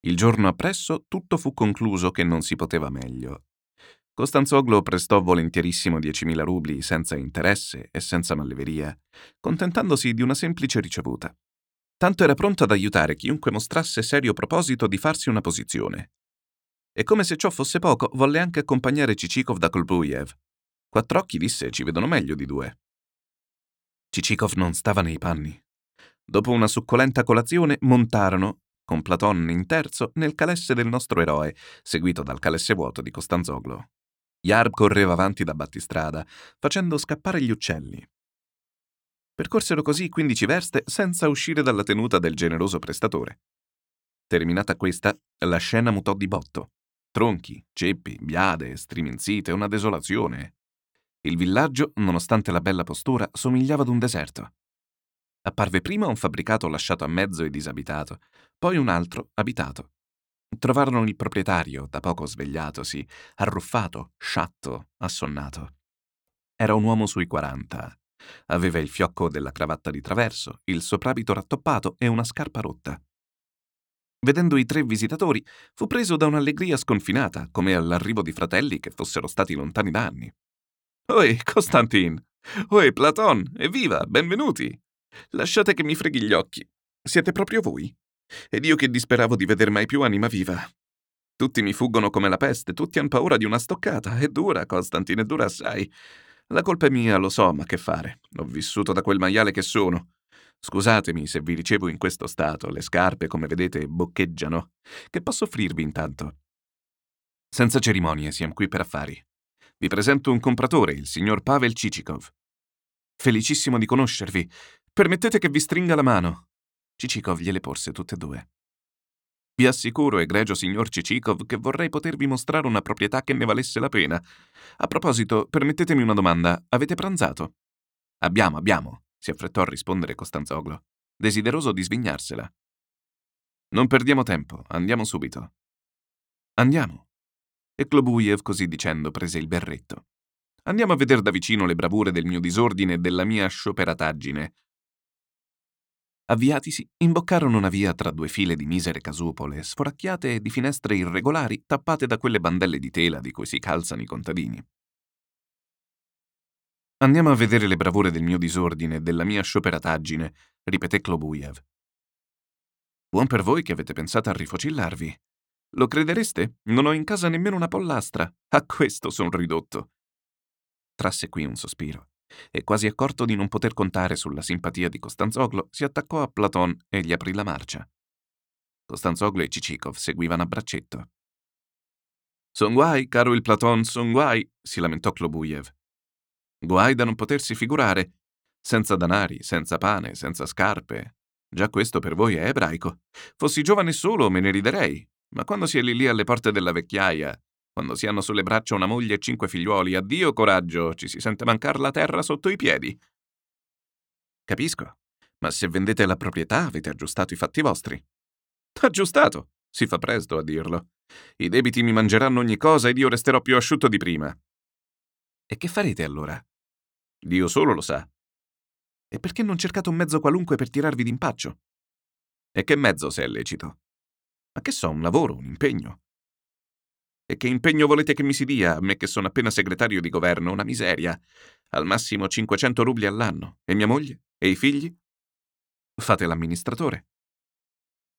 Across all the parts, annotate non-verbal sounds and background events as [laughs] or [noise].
Il giorno appresso tutto fu concluso che non si poteva meglio. Costanzoglo prestò volentierissimo 10.000 rubli senza interesse e senza malleveria, contentandosi di una semplice ricevuta. Tanto era pronto ad aiutare chiunque mostrasse serio proposito di farsi una posizione. E come se ciò fosse poco, volle anche accompagnare Cicikov da Kolbuyev. Quattr'occhi disse ci vedono meglio di due. Cicikov non stava nei panni. Dopo una succolenta colazione montarono, con Platon in terzo, nel calesse del nostro eroe, seguito dal calesse vuoto di Costanzoglo. Yarb correva avanti da battistrada, facendo scappare gli uccelli. Percorsero così quindici verste senza uscire dalla tenuta del generoso prestatore. Terminata questa, la scena mutò di botto. Tronchi, ceppi, biade, striminzite, una desolazione. Il villaggio, nonostante la bella postura, somigliava ad un deserto. Apparve prima un fabbricato lasciato a mezzo e disabitato, poi un altro abitato. Trovarono il proprietario, da poco svegliatosi, arruffato, sciatto, assonnato. Era un uomo sui quaranta. Aveva il fiocco della cravatta di traverso, il soprabito rattoppato e una scarpa rotta. Vedendo i tre visitatori, fu preso da un'allegria sconfinata, come all'arrivo di fratelli che fossero stati lontani da anni. Oi, Costantin! Oi, Platon! Evviva! Benvenuti! Lasciate che mi freghi gli occhi. Siete proprio voi? Ed io che disperavo di veder mai più anima viva. Tutti mi fuggono come la peste, tutti han paura di una stoccata. È dura, Costantin, è dura assai. La colpa è mia, lo so, ma che fare? Ho vissuto da quel maiale che sono. Scusatemi se vi ricevo in questo stato, le scarpe, come vedete, boccheggiano. Che posso offrirvi intanto? Senza cerimonie, siamo qui per affari. Vi presento un compratore, il signor Pavel Cicikov. Felicissimo di conoscervi. Permettete che vi stringa la mano. Cicikov gliele porse tutte e due. Vi assicuro, egregio signor Cicikov, che vorrei potervi mostrare una proprietà che ne valesse la pena. A proposito, permettetemi una domanda. Avete pranzato? Abbiamo, abbiamo, si affrettò a rispondere Costanzoglo, desideroso di svignarsela. Non perdiamo tempo, andiamo subito. Andiamo. E Klobuyev, così dicendo, prese il berretto. Andiamo a vedere da vicino le bravure del mio disordine e della mia scioperataggine. Avviatisi, imboccarono una via tra due file di misere casupole, sforacchiate di finestre irregolari tappate da quelle bandelle di tela di cui si calzano i contadini. Andiamo a vedere le bravure del mio disordine e della mia scioperataggine, ripeté Klobuyev. Buon per voi che avete pensato a rifocillarvi. Lo credereste? Non ho in casa nemmeno una pollastra. A questo son ridotto. Trasse qui un sospiro e, quasi accorto di non poter contare sulla simpatia di Costanzoglo, si attaccò a Platon e gli aprì la marcia. Costanzoglo e Cicikov seguivano a braccetto. Son guai, caro il Platon, son guai, si lamentò Klobuyev. Guai da non potersi figurare. Senza danari, senza pane, senza scarpe. Già questo per voi è ebraico. Fossi giovane solo me ne riderei, ma quando si è lì lì alle porte della vecchiaia, quando si hanno sulle braccia una moglie e cinque figliuoli, addio coraggio, ci si sente mancar la terra sotto i piedi. Capisco, ma se vendete la proprietà avete aggiustato i fatti vostri. Aggiustato? Si fa presto a dirlo. I debiti mi mangeranno ogni cosa ed io resterò più asciutto di prima. E che farete allora? Dio solo lo sa. E perché non cercate un mezzo qualunque per tirarvi d'impaccio? E che mezzo se è lecito? Ma che so, un lavoro, un impegno. E che impegno volete che mi si dia, a me che sono appena segretario di governo? Una miseria. Al massimo 500 rubli all'anno. E mia moglie? E i figli? Fate l'amministratore.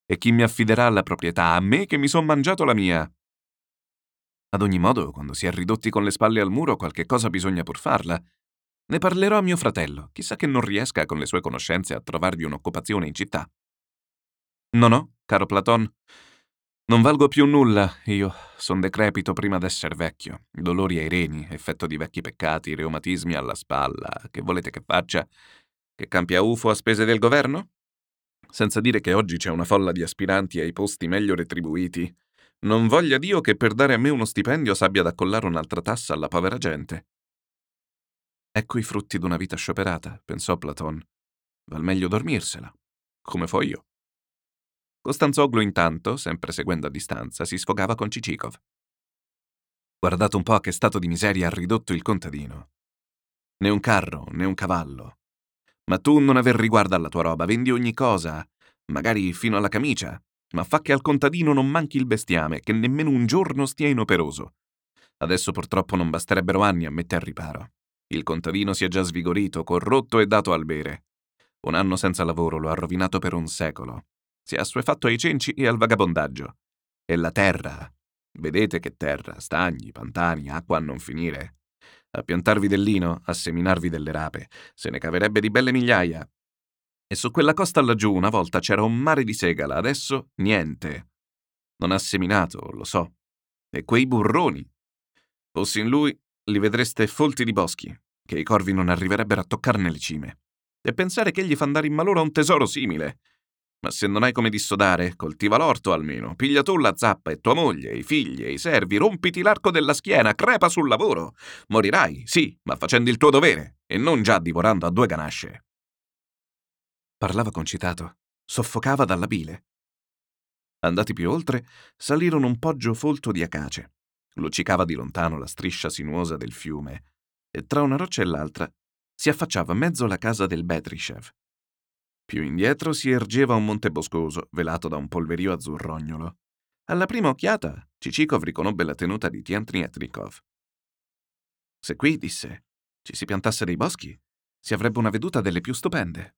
E chi mi affiderà alla proprietà? A me che mi son mangiato la mia. Ad ogni modo, quando si è ridotti con le spalle al muro, qualche cosa bisogna pur farla. Ne parlerò a mio fratello, chissà che non riesca con le sue conoscenze a trovarvi un'occupazione in città. No, no, caro Platon, non valgo più nulla, io. Son decrepito prima d'esser vecchio. Dolori ai reni, effetto di vecchi peccati, reumatismi alla spalla. Che volete che faccia? Che campi a UFO a spese del governo? Senza dire che oggi c'è una folla di aspiranti ai posti meglio retribuiti. Non voglia Dio che per dare a me uno stipendio s'abbia da accollare un'altra tassa alla povera gente. Ecco i frutti d'una vita scioperata, pensò Platon. Val meglio dormirsela, come fo io. Costanzoglu intanto, sempre seguendo a distanza, si sfogava con Cicikov. Guardate un po' a che stato di miseria ha ridotto il contadino. Né un carro, né un cavallo. Ma tu non aver riguardo alla tua roba, vendi ogni cosa, magari fino alla camicia, ma fa che al contadino non manchi il bestiame, che nemmeno un giorno stia inoperoso. Adesso purtroppo non basterebbero anni a mettere riparo. Il contadino si è già svigorito, corrotto e dato al bere. Un anno senza lavoro lo ha rovinato per un secolo si è assuefatto ai cenci e al vagabondaggio. E la terra. Vedete che terra, stagni, pantani, acqua a non finire. A piantarvi del lino, a seminarvi delle rape, se ne caverebbe di belle migliaia. E su quella costa laggiù una volta c'era un mare di segala, adesso niente. Non ha seminato, lo so. E quei burroni. Fossi in lui, li vedreste folti di boschi, che i corvi non arriverebbero a toccarne le cime. E pensare che egli fa andare in malora un tesoro simile, ma se non hai come dissodare, coltiva l'orto almeno. Piglia tu la zappa e tua moglie, i figli e i servi, rompiti l'arco della schiena, crepa sul lavoro. Morirai, sì, ma facendo il tuo dovere, e non già divorando a due ganasce. Parlava concitato, soffocava dalla bile. Andati più oltre, salirono un poggio folto di acace. Luccicava di lontano la striscia sinuosa del fiume, e tra una roccia e l'altra si affacciava mezzo la casa del Betrishev, più indietro si ergeva un monte boscoso, velato da un polverio azzurrognolo. Alla prima occhiata, Cicikov riconobbe la tenuta di Tiantnietnikov. Se qui, disse, ci si piantasse dei boschi, si avrebbe una veduta delle più stupende.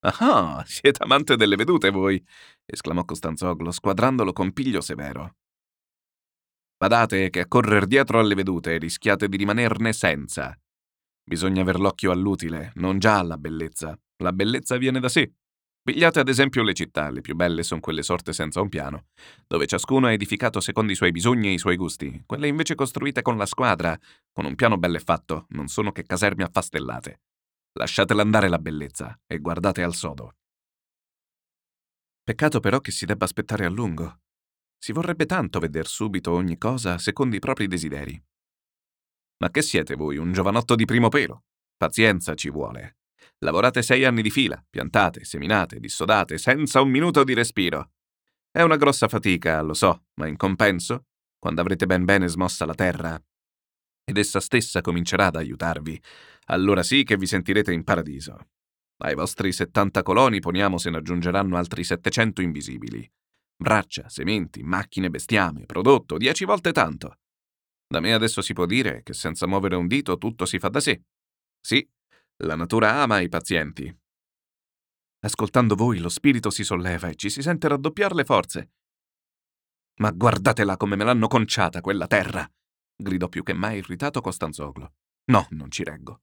Ah, siete amante delle vedute voi, esclamò Costanzoglo, squadrandolo con piglio severo. Badate che a correr dietro alle vedute rischiate di rimanerne senza. Bisogna aver l'occhio all'utile, non già alla bellezza. La bellezza viene da sé. Pigliate ad esempio le città, le più belle sono quelle sorte senza un piano, dove ciascuno è edificato secondo i suoi bisogni e i suoi gusti. Quelle invece costruite con la squadra, con un piano belle fatto, non sono che caserme affastellate. Lasciatela andare la bellezza e guardate al sodo. Peccato però che si debba aspettare a lungo. Si vorrebbe tanto veder subito ogni cosa secondo i propri desideri. Ma che siete voi, un giovanotto di primo pelo? Pazienza ci vuole. Lavorate sei anni di fila, piantate, seminate, dissodate, senza un minuto di respiro. È una grossa fatica, lo so, ma in compenso, quando avrete ben bene smossa la terra ed essa stessa comincerà ad aiutarvi, allora sì che vi sentirete in paradiso. Ai vostri 70 coloni poniamo se ne aggiungeranno altri 700 invisibili. Braccia, sementi, macchine, bestiame, prodotto, dieci volte tanto. Da me adesso si può dire che senza muovere un dito tutto si fa da sé. Sì, la natura ama i pazienti. Ascoltando voi lo spirito si solleva e ci si sente raddoppiar le forze. Ma guardatela come me l'hanno conciata quella terra! gridò più che mai irritato Costanzoglo. No, non ci reggo.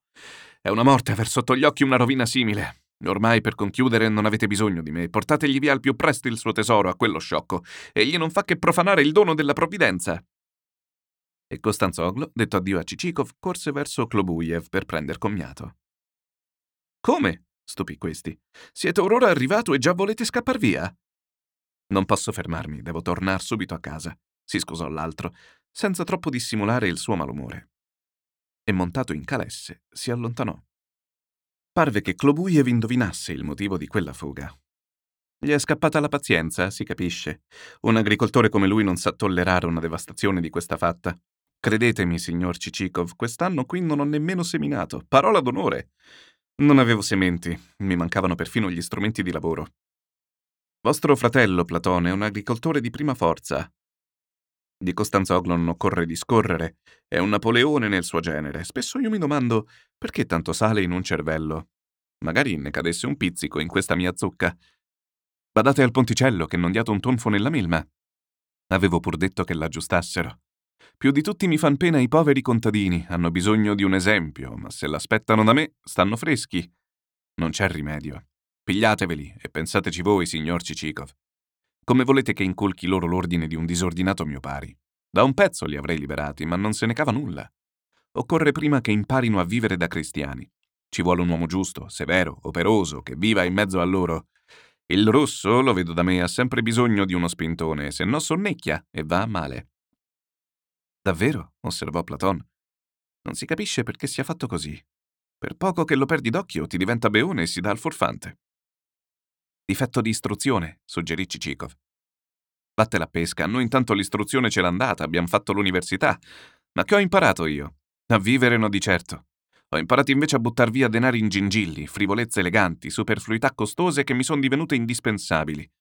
È una morte aver sotto gli occhi una rovina simile. Ormai per conchiudere non avete bisogno di me. Portategli via al più presto il suo tesoro a quello sciocco. Egli non fa che profanare il dono della provvidenza. E Costanzoglo, detto addio a Cicikov, corse verso Klobuyev per prender commiato. Come? stupì questi. Siete orora arrivato e già volete scappar via? Non posso fermarmi, devo tornar subito a casa, si scusò l'altro, senza troppo dissimulare il suo malumore. E montato in calesse, si allontanò. Parve che Klobuyev indovinasse il motivo di quella fuga. Gli è scappata la pazienza, si capisce. Un agricoltore come lui non sa tollerare una devastazione di questa fatta. Credetemi, signor Cicikov, quest'anno qui non ho nemmeno seminato. Parola d'onore. Non avevo sementi, mi mancavano perfino gli strumenti di lavoro. Vostro fratello, Platone, è un agricoltore di prima forza. Di Costanzoglo non occorre discorrere, è un Napoleone nel suo genere. Spesso io mi domando perché tanto sale in un cervello. Magari ne cadesse un pizzico in questa mia zucca. Badate al ponticello che non diate un tonfo nella melma. Avevo pur detto che l'aggiustassero. Più di tutti mi fan pena i poveri contadini, hanno bisogno di un esempio, ma se l'aspettano da me, stanno freschi. Non c'è rimedio. Pigliateveli e pensateci voi, signor Cicikov. Come volete che incolchi loro l'ordine di un disordinato mio pari? Da un pezzo li avrei liberati, ma non se ne cava nulla. Occorre prima che imparino a vivere da cristiani. Ci vuole un uomo giusto, severo, operoso, che viva in mezzo a loro. Il rosso, lo vedo da me, ha sempre bisogno di uno spintone, se no sonnecchia e va a male. Davvero? osservò Platon. Non si capisce perché sia fatto così. Per poco che lo perdi d'occhio ti diventa beone e si dà al forfante. Difetto di istruzione, suggerì Cicikov. Vatte la pesca, noi intanto l'istruzione ce l'ha andata, abbiamo fatto l'università. Ma che ho imparato io? A vivere no di certo. Ho imparato invece a buttar via denari in gingilli, frivolezze eleganti, superfluità costose che mi sono divenute indispensabili.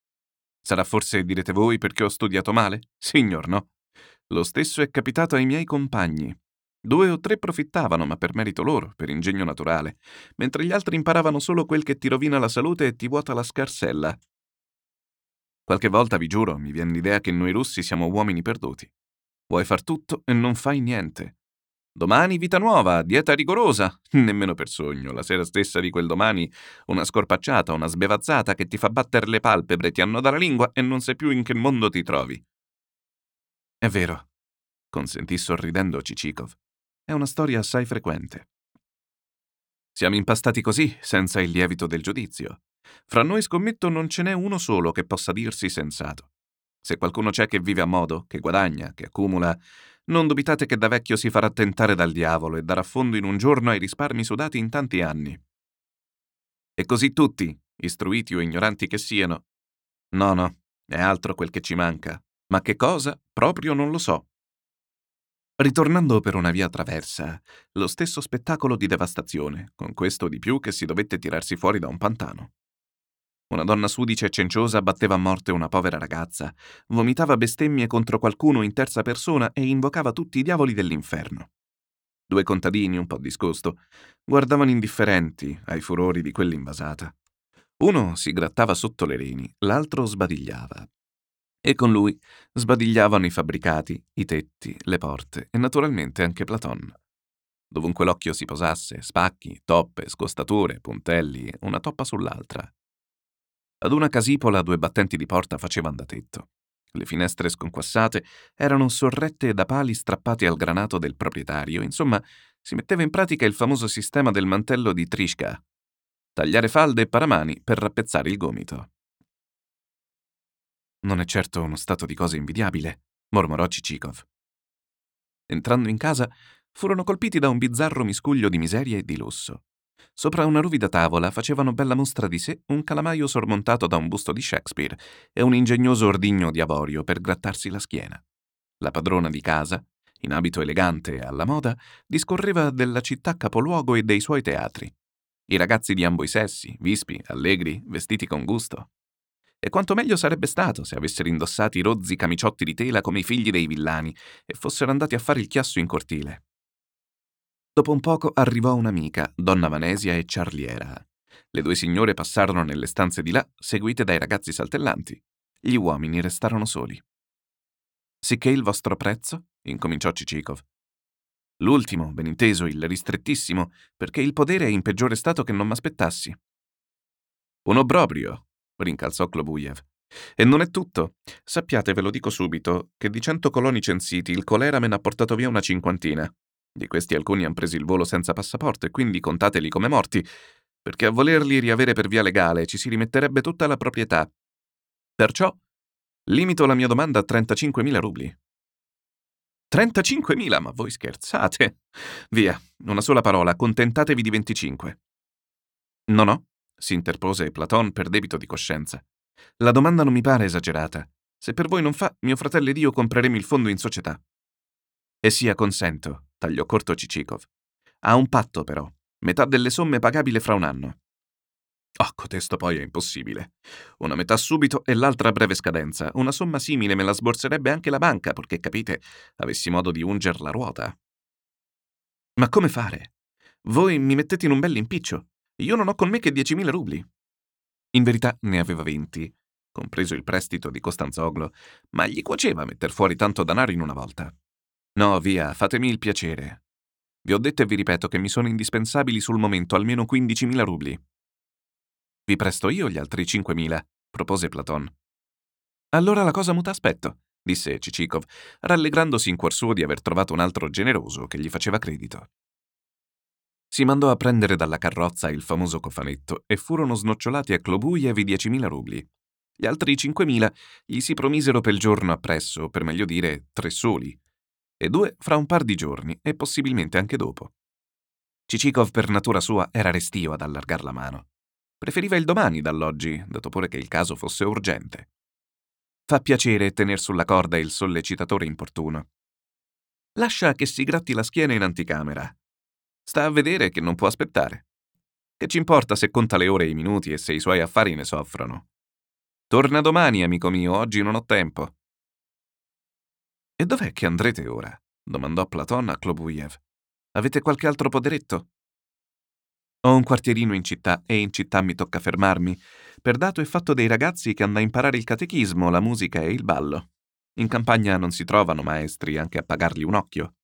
Sarà forse, direte voi, perché ho studiato male? Signor, no. Lo stesso è capitato ai miei compagni. Due o tre profittavano, ma per merito loro, per ingegno naturale, mentre gli altri imparavano solo quel che ti rovina la salute e ti vuota la scarsella. Qualche volta, vi giuro, mi viene l'idea che noi russi siamo uomini perduti. Vuoi far tutto e non fai niente. Domani vita nuova, dieta rigorosa, [laughs] nemmeno per sogno, la sera stessa di quel domani una scorpacciata, una sbevazzata che ti fa battere le palpebre, ti annoda la lingua e non sai più in che mondo ti trovi. È vero, consentì sorridendo Cicikov. È una storia assai frequente. Siamo impastati così, senza il lievito del giudizio. Fra noi scommetto non ce n'è uno solo che possa dirsi sensato. Se qualcuno c'è che vive a modo, che guadagna, che accumula, non dubitate che da vecchio si farà tentare dal diavolo e darà fondo in un giorno ai risparmi sudati in tanti anni. E così tutti, istruiti o ignoranti che siano. No, no, è altro quel che ci manca. Ma che cosa? Proprio non lo so. Ritornando per una via traversa, lo stesso spettacolo di devastazione, con questo di più che si dovette tirarsi fuori da un pantano. Una donna sudice e cenciosa batteva a morte una povera ragazza, vomitava bestemmie contro qualcuno in terza persona e invocava tutti i diavoli dell'inferno. Due contadini, un po' discosto, guardavano indifferenti ai furori di quell'invasata. Uno si grattava sotto le reni, l'altro sbadigliava. E con lui sbadigliavano i fabbricati, i tetti, le porte e naturalmente anche Platon. Dovunque l'occhio si posasse, spacchi, toppe, scostature, puntelli, una toppa sull'altra. Ad una casipola due battenti di porta facevano da tetto. Le finestre sconquassate erano sorrette da pali strappati al granato del proprietario, insomma, si metteva in pratica il famoso sistema del mantello di Trishka. Tagliare falde e paramani per rappezzare il gomito. Non è certo uno stato di cose invidiabile, mormorò Cicikov. Entrando in casa, furono colpiti da un bizzarro miscuglio di miseria e di lusso. Sopra una ruvida tavola facevano bella mostra di sé un calamaio sormontato da un busto di Shakespeare e un ingegnoso ordigno di avorio per grattarsi la schiena. La padrona di casa, in abito elegante e alla moda, discorreva della città capoluogo e dei suoi teatri. I ragazzi di ambo i sessi, vispi, allegri, vestiti con gusto. E quanto meglio sarebbe stato se avessero indossati i rozzi camiciotti di tela come i figli dei villani e fossero andati a fare il chiasso in cortile. Dopo un poco arrivò un'amica, donna Vanesia e Charliera. Le due signore passarono nelle stanze di là, seguite dai ragazzi saltellanti. Gli uomini restarono soli. Sicché il vostro prezzo? incominciò Cicikov. L'ultimo, ben inteso, il ristrettissimo, perché il podere è in peggiore stato che non m'aspettassi. Un obbrobrio, rincalzò Klobuyev. E non è tutto. Sappiate, ve lo dico subito, che di cento coloni censiti il colera me ne ha portato via una cinquantina. Di questi alcuni han preso il volo senza passaporto e quindi contateli come morti, perché a volerli riavere per via legale ci si rimetterebbe tutta la proprietà. Perciò limito la mia domanda a 35.000 rubli. 35.000? Ma voi scherzate? Via, una sola parola, accontentatevi di 25. No, no, si interpose Platon per debito di coscienza. La domanda non mi pare esagerata. Se per voi non fa, mio fratello ed io compreremo il fondo in società. E sia consento, tagliò corto Cicikov. Ha un patto, però. Metà delle somme pagabile fra un anno. Oh, cotesto poi è impossibile. Una metà subito e l'altra a breve scadenza. Una somma simile me la sborserebbe anche la banca, perché, capite, avessi modo di unger la ruota. Ma come fare? Voi mi mettete in un bel impiccio. Io non ho con me che 10.000 rubli. In verità ne aveva 20, compreso il prestito di Costanzoglo, ma gli cuoceva metter fuori tanto denaro in una volta. No, via, fatemi il piacere. Vi ho detto e vi ripeto che mi sono indispensabili sul momento almeno 15.000 rubli. Vi presto io gli altri 5.000, propose Platon. Allora la cosa muta aspetto, disse Cicikov, rallegrandosi in cuor suo di aver trovato un altro generoso che gli faceva credito. Si mandò a prendere dalla carrozza il famoso cofanetto e furono snocciolati a Klobujev i 10.000 rubli. Gli altri 5.000 gli si promisero per il giorno appresso, per meglio dire tre soli, e due fra un par di giorni e possibilmente anche dopo. Cicikov per natura sua era restio ad allargar la mano. Preferiva il domani dall'oggi, dato pure che il caso fosse urgente. Fa piacere tener sulla corda il sollecitatore importuno. Lascia che si gratti la schiena in anticamera. Sta a vedere che non può aspettare. Che ci importa se conta le ore e i minuti e se i suoi affari ne soffrono? Torna domani, amico mio, oggi non ho tempo. E dov'è che andrete ora? domandò Platon a Klobujev. Avete qualche altro poderetto? Ho un quartierino in città e in città mi tocca fermarmi, per dato e fatto dei ragazzi che hanno a imparare il catechismo, la musica e il ballo. In campagna non si trovano maestri anche a pagargli un occhio.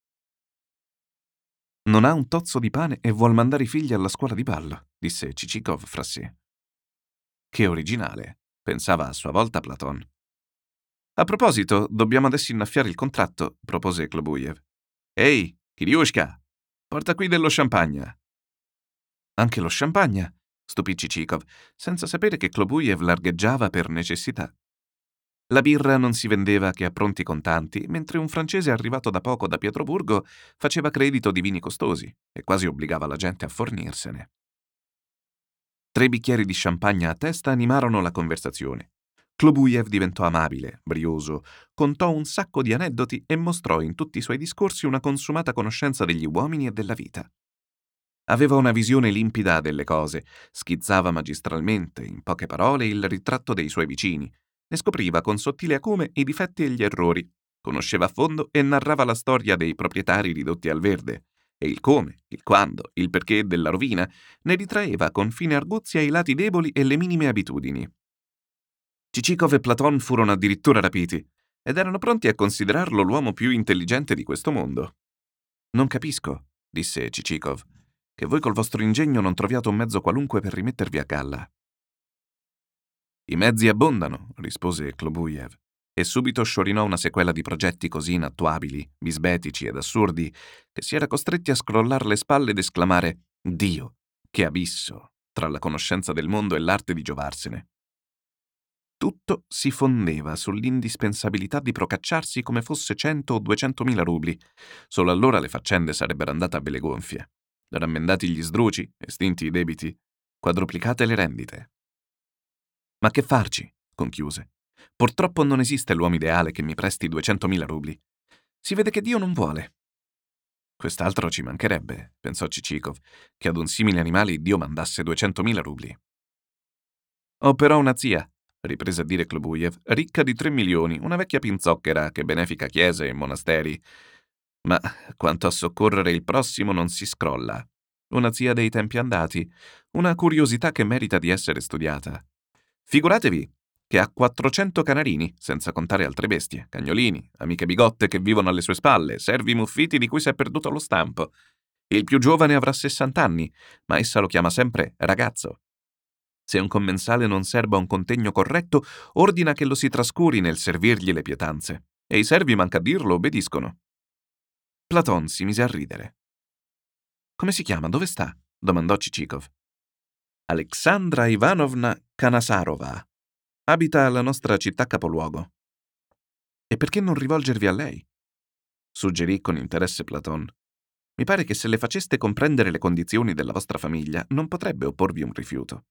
Non ha un tozzo di pane e vuol mandare i figli alla scuola di ballo, disse Cicikov fra sé. Che originale, pensava a sua volta Platon. A proposito, dobbiamo adesso innaffiare il contratto, propose Klobujev. Ehi, Kiriushka, porta qui dello champagne. Anche lo champagne, stupì Cicikov, senza sapere che Klobujev largheggiava per necessità. La birra non si vendeva che a pronti contanti, mentre un francese arrivato da poco da Pietroburgo faceva credito di vini costosi e quasi obbligava la gente a fornirsene. Tre bicchieri di champagne a testa animarono la conversazione. Klobujev diventò amabile, brioso, contò un sacco di aneddoti e mostrò in tutti i suoi discorsi una consumata conoscenza degli uomini e della vita. Aveva una visione limpida delle cose, schizzava magistralmente, in poche parole, il ritratto dei suoi vicini, ne scopriva con sottile acume i difetti e gli errori, conosceva a fondo e narrava la storia dei proprietari ridotti al verde, e il come, il quando, il perché della rovina, ne ritraeva con fine arguzia i lati deboli e le minime abitudini. Cicikov e Platon furono addirittura rapiti, ed erano pronti a considerarlo l'uomo più intelligente di questo mondo. Non capisco, disse Cicikov, che voi col vostro ingegno non troviate un mezzo qualunque per rimettervi a galla. I mezzi abbondano, rispose Klobujev, e subito sciorinò una sequela di progetti così inattuabili, bisbetici ed assurdi, che si era costretti a scrollar le spalle ed esclamare Dio, che abisso tra la conoscenza del mondo e l'arte di giovarsene. Tutto si fondeva sull'indispensabilità di procacciarsi come fosse cento o duecentomila rubli. Solo allora le faccende sarebbero andate a belle gonfie. Rammendati gli sdruci, estinti i debiti, quadruplicate le rendite. Ma che farci? conchiuse. Purtroppo non esiste l'uomo ideale che mi presti 200.000 rubli. Si vede che Dio non vuole. Quest'altro ci mancherebbe, pensò Cicikov, che ad un simile animale Dio mandasse 200.000 rubli. Ho però una zia, riprese a dire Klobujev, ricca di 3 milioni, una vecchia pinzocchera che benefica chiese e monasteri. Ma quanto a soccorrere il prossimo non si scrolla. Una zia dei tempi andati, una curiosità che merita di essere studiata. Figuratevi che ha 400 canarini, senza contare altre bestie, cagnolini, amiche bigotte che vivono alle sue spalle, servi muffiti di cui si è perduto lo stampo. Il più giovane avrà 60 anni, ma essa lo chiama sempre ragazzo. Se un commensale non serba un contegno corretto, ordina che lo si trascuri nel servirgli le pietanze, e i servi, manca a dirlo, obbediscono. Platon si mise a ridere. Come si chiama? Dove sta? domandò Cicikov. Alexandra Ivanovna Kanasarova. Abita alla nostra città capoluogo. E perché non rivolgervi a lei? Suggerì con interesse Platon. Mi pare che se le faceste comprendere le condizioni della vostra famiglia, non potrebbe opporvi un rifiuto.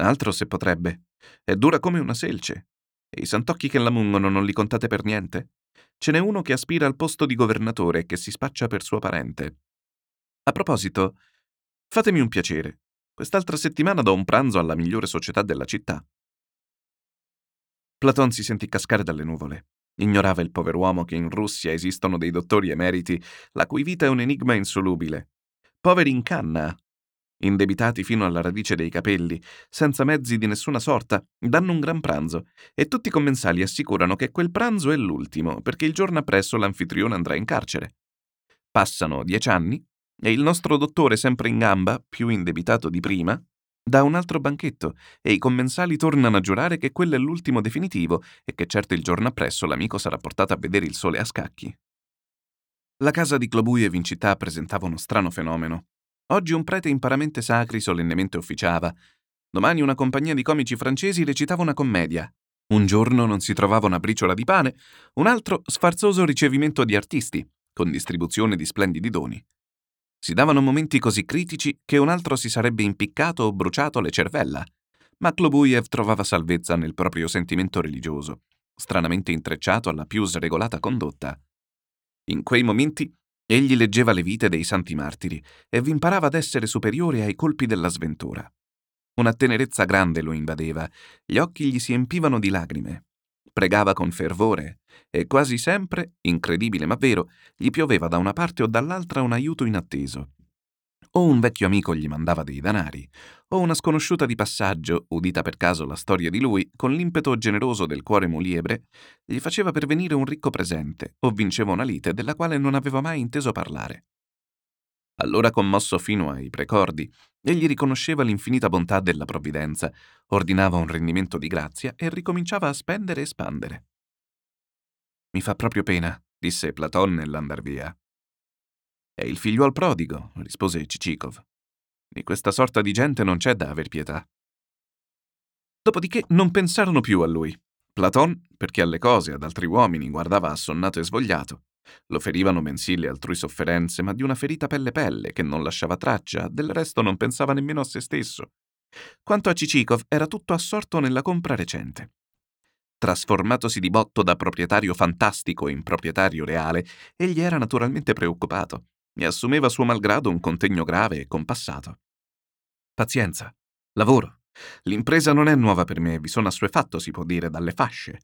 Altro se potrebbe. È dura come una selce. E i santocchi che la mungono non li contate per niente? Ce n'è uno che aspira al posto di governatore e che si spaccia per suo parente. A proposito, fatemi un piacere. Quest'altra settimana do un pranzo alla migliore società della città. Platon si sentì cascare dalle nuvole. Ignorava il pover'uomo che in Russia esistono dei dottori emeriti, la cui vita è un enigma insolubile. Poveri in canna. indebitati fino alla radice dei capelli, senza mezzi di nessuna sorta, danno un gran pranzo e tutti i commensali assicurano che quel pranzo è l'ultimo, perché il giorno appresso l'anfitrione andrà in carcere. Passano dieci anni e il nostro dottore, sempre in gamba, più indebitato di prima, dà un altro banchetto e i commensali tornano a giurare che quello è l'ultimo definitivo e che certo il giorno appresso l'amico sarà portato a vedere il sole a scacchi. La casa di Clobuiev in città presentava uno strano fenomeno. Oggi un prete in paramente sacri solennemente officiava. Domani una compagnia di comici francesi recitava una commedia. Un giorno non si trovava una briciola di pane, un altro sfarzoso ricevimento di artisti, con distribuzione di splendidi doni. Si davano momenti così critici che un altro si sarebbe impiccato o bruciato le cervella, ma Klobuyev trovava salvezza nel proprio sentimento religioso, stranamente intrecciato alla più sregolata condotta. In quei momenti egli leggeva le vite dei santi martiri e vi imparava ad essere superiore ai colpi della sventura. Una tenerezza grande lo invadeva, gli occhi gli si empivano di lagrime. Pregava con fervore e quasi sempre, incredibile ma vero, gli pioveva da una parte o dall'altra un aiuto inatteso. O un vecchio amico gli mandava dei danari, o una sconosciuta di passaggio, udita per caso la storia di lui, con l'impeto generoso del cuore muliebre, gli faceva pervenire un ricco presente o vinceva una lite della quale non aveva mai inteso parlare. Allora commosso fino ai precordi, egli riconosceva l'infinita bontà della provvidenza, ordinava un rendimento di grazia e ricominciava a spendere e spandere. Mi fa proprio pena, disse Platon nell'andar via. È il figliuol prodigo, rispose Cicikov. Di questa sorta di gente non c'è da aver pietà. Dopodiché non pensarono più a lui. Platon, perché alle cose, ad altri uomini, guardava assonnato e svogliato, lo ferivano mensili altrui sofferenze, ma di una ferita pelle pelle, che non lasciava traccia, del resto non pensava nemmeno a se stesso. Quanto a Cicikov, era tutto assorto nella compra recente. Trasformatosi di botto da proprietario fantastico in proprietario reale, egli era naturalmente preoccupato e assumeva suo malgrado un contegno grave e compassato. Pazienza, lavoro. L'impresa non è nuova per me, vi sono assuefatto, si può dire, dalle fasce.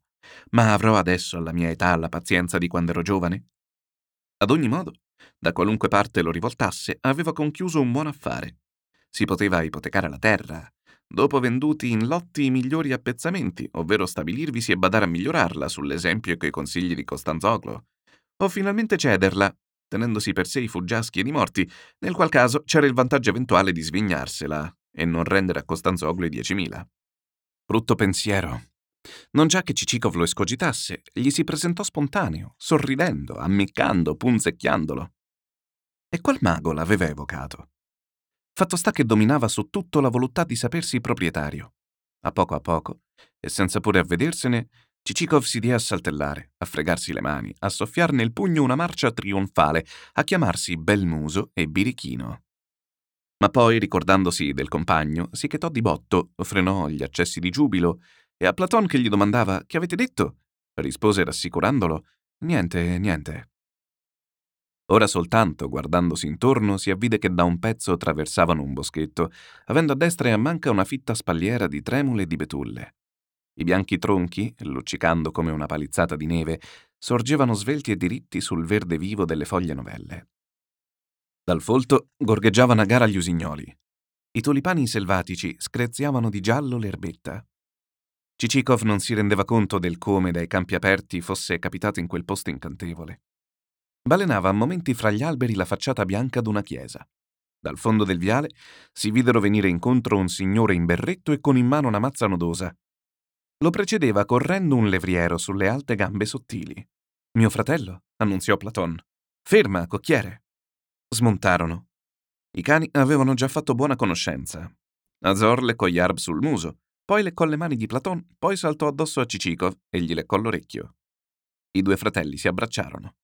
Ma avrò adesso, alla mia età, la pazienza di quando ero giovane? Ad ogni modo, da qualunque parte lo rivoltasse, aveva conchiuso un buon affare. Si poteva ipotecare la terra, dopo venduti in lotti i migliori appezzamenti, ovvero stabilirvisi e badare a migliorarla sull'esempio e coi consigli di Costanzoglo, o finalmente cederla, tenendosi per sé i fuggiaschi ed i morti, nel qual caso c'era il vantaggio eventuale di svignarsela e non rendere a Costanzoglo i diecimila. Brutto pensiero, non già che Cicikov lo escogitasse, gli si presentò spontaneo, sorridendo, ammiccando, punzecchiandolo. E quel mago l'aveva evocato. Fatto sta che dominava su tutto la volontà di sapersi proprietario. A poco a poco, e senza pure avvedersene, Cicikov si diè a saltellare, a fregarsi le mani, a soffiar nel pugno una marcia trionfale, a chiamarsi Belmuso e Birichino. Ma poi, ricordandosi del compagno, si chetò di botto, frenò gli accessi di giubilo e a Platon che gli domandava Che avete detto? rispose rassicurandolo Niente, niente. Ora soltanto, guardandosi intorno, si avvide che da un pezzo traversavano un boschetto, avendo a destra e a manca una fitta spalliera di tremule e di betulle. I bianchi tronchi, luccicando come una palizzata di neve, sorgevano svelti e diritti sul verde vivo delle foglie novelle. Dal folto gorgheggiavano a gara gli usignoli. I tulipani selvatici screziavano di giallo l'erbetta. Cicikov non si rendeva conto del come dai campi aperti fosse capitato in quel posto incantevole. Balenava a momenti fra gli alberi la facciata bianca d'una chiesa. Dal fondo del viale si videro venire incontro un signore in berretto e con in mano una mazza nodosa. Lo precedeva correndo un levriero sulle alte gambe sottili. Mio fratello, annunziò Platon. Ferma, cocchiere. Smontarono. I cani avevano già fatto buona conoscenza. Azor leccò Yarb sul muso, poi leccò le mani di Platon, poi saltò addosso a Cicikov e gli leccò l'orecchio. I due fratelli si abbracciarono.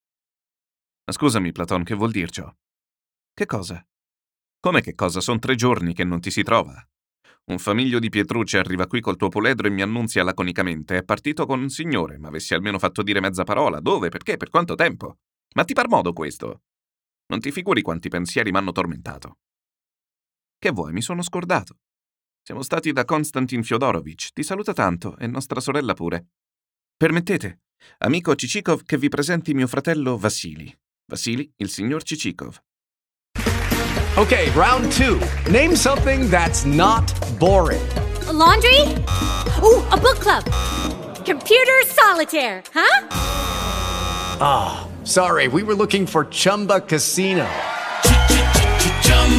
Scusami, Platon, che vuol dir ciò? Che cosa? Come che cosa? Sono tre giorni che non ti si trova. Un famiglio di Pietrucci arriva qui col tuo poledro e mi annunzia laconicamente: è partito con un signore, ma avessi almeno fatto dire mezza parola. Dove? Perché? Per quanto tempo? Ma ti par modo questo? Non ti figuri quanti pensieri m'hanno tormentato. Che vuoi? Mi sono scordato. Siamo stati da Konstantin Fyodorovich, ti saluta tanto, e nostra sorella pure. Permettete, amico Cicikov, che vi presenti mio fratello Vasili. Vasili, il signor Cicikov. Okay, round two. Name something that's not boring. A laundry? Ooh, a book club. Computer solitaire, huh? Ah, oh, sorry, we were looking for Chumba Casino.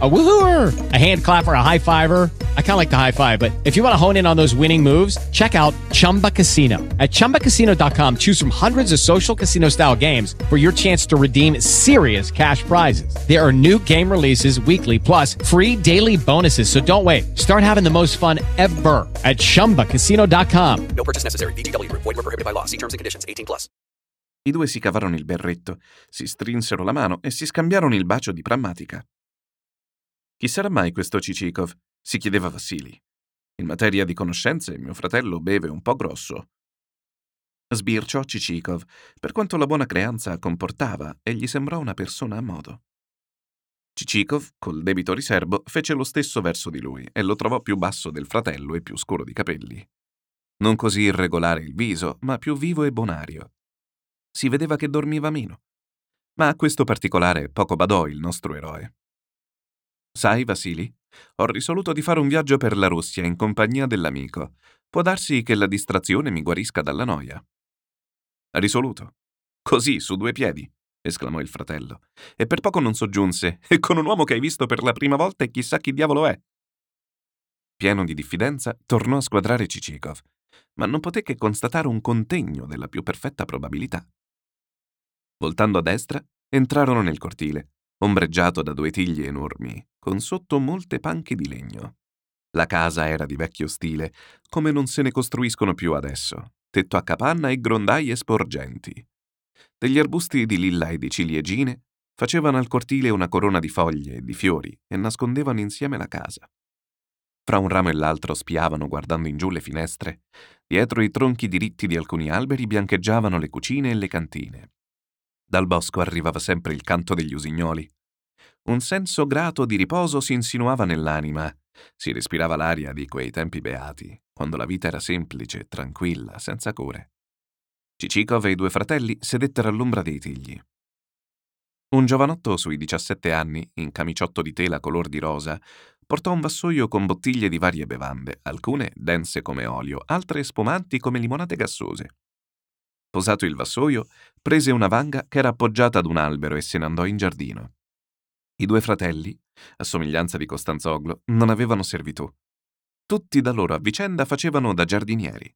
A woohooer, a hand clapper, a high fiver. I kind of like the high five, but if you want to hone in on those winning moves, check out Chumba Casino. At ChumbaCasino.com, choose from hundreds of social casino style games for your chance to redeem serious cash prizes. There are new game releases weekly, plus free daily bonuses. So don't wait. Start having the most fun ever at ChumbaCasino.com. No purchase necessary. BGW. Void were prohibited by law. See terms and conditions. 18 plus. I due si cavarono il berretto, si strinsero la mano e si scambiarono il bacio di prammatica. Chi sarà mai questo Cicikov? si chiedeva Vassili. In materia di conoscenze, mio fratello beve un po' grosso. Sbirciò Cicikov, per quanto la buona creanza comportava e gli sembrò una persona a modo. Cicikov, col debito riservo, fece lo stesso verso di lui e lo trovò più basso del fratello e più scuro di capelli. Non così irregolare il viso, ma più vivo e bonario. Si vedeva che dormiva meno. Ma a questo particolare poco badò il nostro eroe. Sai, Vasili, ho risoluto di fare un viaggio per la Russia in compagnia dell'amico. Può darsi che la distrazione mi guarisca dalla noia. Risoluto. Così, su due piedi, esclamò il fratello. E per poco non soggiunse, e con un uomo che hai visto per la prima volta e chissà chi diavolo è. Pieno di diffidenza, tornò a squadrare Cicikov, ma non poté che constatare un contegno della più perfetta probabilità. Voltando a destra, entrarono nel cortile ombreggiato da due tigli enormi, con sotto molte panche di legno. La casa era di vecchio stile, come non se ne costruiscono più adesso, tetto a capanna e grondaie sporgenti. Degli arbusti di lilla e di ciliegine facevano al cortile una corona di foglie e di fiori e nascondevano insieme la casa. Fra un ramo e l'altro spiavano guardando in giù le finestre. Dietro i tronchi diritti di alcuni alberi biancheggiavano le cucine e le cantine. Dal bosco arrivava sempre il canto degli usignoli. Un senso grato di riposo si insinuava nell'anima. Si respirava l'aria di quei tempi beati, quando la vita era semplice, tranquilla, senza cure. Cicikov e i due fratelli sedettero all'ombra dei tigli. Un giovanotto sui 17 anni, in camiciotto di tela color di rosa, portò un vassoio con bottiglie di varie bevande, alcune dense come olio, altre spumanti come limonate gassose. Posato il vassoio, prese una vanga che era appoggiata ad un albero e se ne andò in giardino. I due fratelli, a somiglianza di Costanzoglo, non avevano servitù. Tutti da loro a vicenda facevano da giardinieri.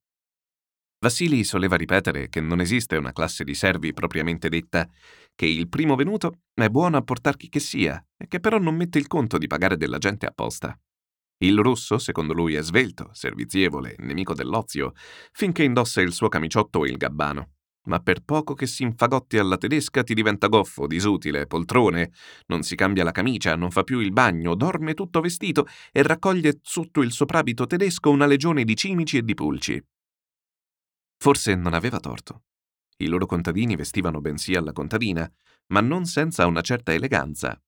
Vassili soleva ripetere che non esiste una classe di servi propriamente detta, che il primo venuto è buono a portar chi che sia, e che però non mette il conto di pagare della gente apposta. Il russo, secondo lui, è svelto, servizievole, nemico dell'ozio, finché indossa il suo camiciotto o il gabbano. Ma per poco che si infagotti alla tedesca ti diventa goffo, disutile, poltrone, non si cambia la camicia, non fa più il bagno, dorme tutto vestito e raccoglie sotto il soprabito tedesco una legione di cimici e di pulci. Forse non aveva torto. I loro contadini vestivano bensì alla contadina, ma non senza una certa eleganza.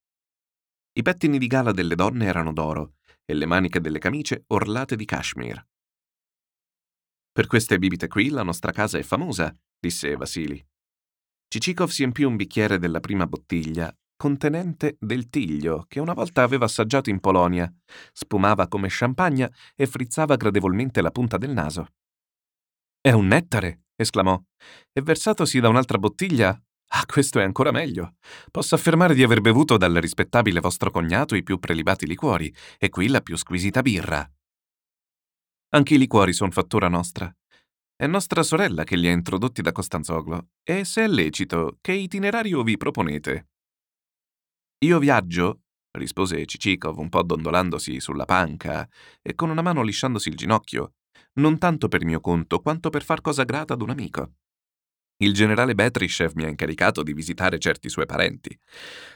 I pettini di gala delle donne erano d'oro, e le maniche delle camicie orlate di cashmere. Per queste bibite qui la nostra casa è famosa, disse Vasili. Cicikov si empì un bicchiere della prima bottiglia, contenente del tiglio, che una volta aveva assaggiato in Polonia, spumava come champagne e frizzava gradevolmente la punta del naso. È un nettare, esclamò, e versatosi da un'altra bottiglia Ah, questo è ancora meglio. Posso affermare di aver bevuto dal rispettabile vostro cognato i più prelibati liquori, e qui la più squisita birra. Anche i liquori sono fattura nostra. È nostra sorella che li ha introdotti da Costanzoglo, e se è lecito, che itinerario vi proponete? Io viaggio, rispose Cicikov un po' dondolandosi sulla panca e con una mano lisciandosi il ginocchio, non tanto per mio conto quanto per far cosa grata ad un amico. Il generale Betryshev mi ha incaricato di visitare certi suoi parenti.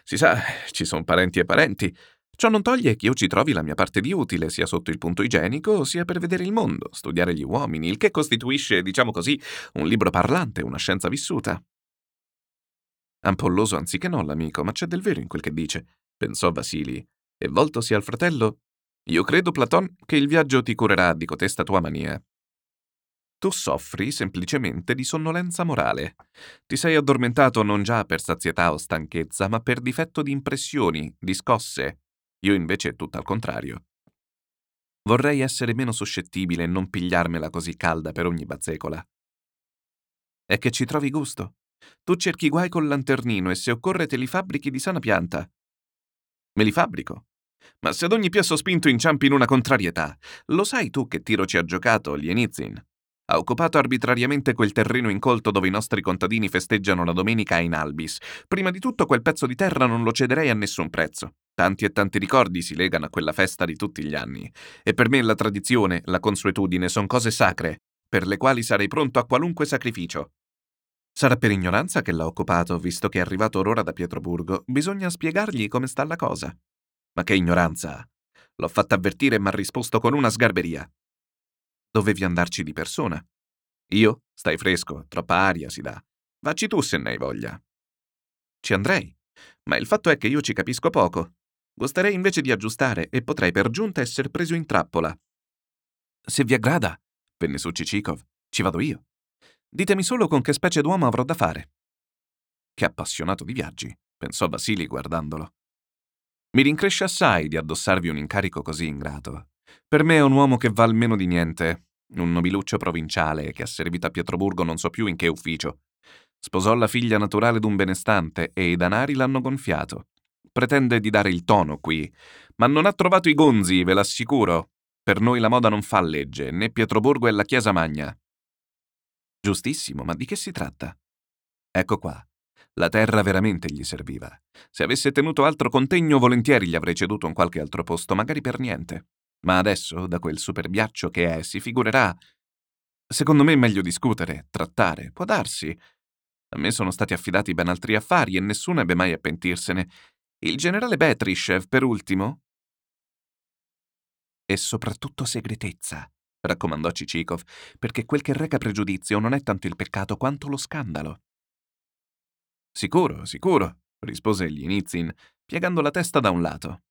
Si sa, ci sono parenti e parenti. Ciò non toglie che io ci trovi la mia parte di utile, sia sotto il punto igienico, sia per vedere il mondo, studiare gli uomini, il che costituisce, diciamo così, un libro parlante, una scienza vissuta. Ampolloso anziché no, l'amico, ma c'è del vero in quel che dice, pensò Vasili, e voltosi al fratello, io credo, Platon, che il viaggio ti curerà di cotesta tua mania. Tu soffri semplicemente di sonnolenza morale. Ti sei addormentato non già per sazietà o stanchezza, ma per difetto di impressioni, di scosse. Io invece tutto al contrario. Vorrei essere meno suscettibile e non pigliarmela così calda per ogni bazzecola. È che ci trovi gusto. Tu cerchi guai col lanternino e se occorre te li fabbrichi di sana pianta. Me li fabbrico. Ma se ad ogni piasso spinto inciampi in una contrarietà, lo sai tu che tiro ci ha giocato Lienizin? Ha occupato arbitrariamente quel terreno incolto dove i nostri contadini festeggiano la domenica in albis. Prima di tutto quel pezzo di terra non lo cederei a nessun prezzo. Tanti e tanti ricordi si legano a quella festa di tutti gli anni. E per me la tradizione, la consuetudine sono cose sacre, per le quali sarei pronto a qualunque sacrificio. Sarà per ignoranza che l'ha occupato, visto che è arrivato ora da Pietroburgo. Bisogna spiegargli come sta la cosa. Ma che ignoranza! L'ho fatta avvertire e m'ha risposto con una sgarberia. Dovevi andarci di persona. Io? Stai fresco, troppa aria si dà. Vacci tu se ne hai voglia. Ci andrei, ma il fatto è che io ci capisco poco. Gusterei invece di aggiustare e potrei per giunta essere preso in trappola. Se vi aggrada, venne su Cicikov, ci vado io. Ditemi solo con che specie d'uomo avrò da fare. Che appassionato di viaggi, pensò Vasili guardandolo. Mi rincresce assai di addossarvi un incarico così ingrato. Per me è un uomo che val meno di niente, un nobiluccio provinciale che ha servito a Pietroburgo non so più in che ufficio. Sposò la figlia naturale d'un benestante e i danari l'hanno gonfiato. Pretende di dare il tono qui, ma non ha trovato i gonzi, ve l'assicuro. Per noi la moda non fa legge, né Pietroburgo è la Chiesa Magna. Giustissimo, ma di che si tratta? Ecco qua. La terra veramente gli serviva. Se avesse tenuto altro contegno, volentieri gli avrei ceduto in qualche altro posto, magari per niente. Ma adesso, da quel superbiaccio che è, si figurerà. Secondo me è meglio discutere, trattare, può darsi. A me sono stati affidati ben altri affari e nessuno ebbe mai a pentirsene. Il generale Betryshev, per ultimo. E soprattutto segretezza, raccomandò Cicikov, perché quel che reca pregiudizio non è tanto il peccato quanto lo scandalo. Sicuro, sicuro, rispose Lienizin, piegando la testa da un lato.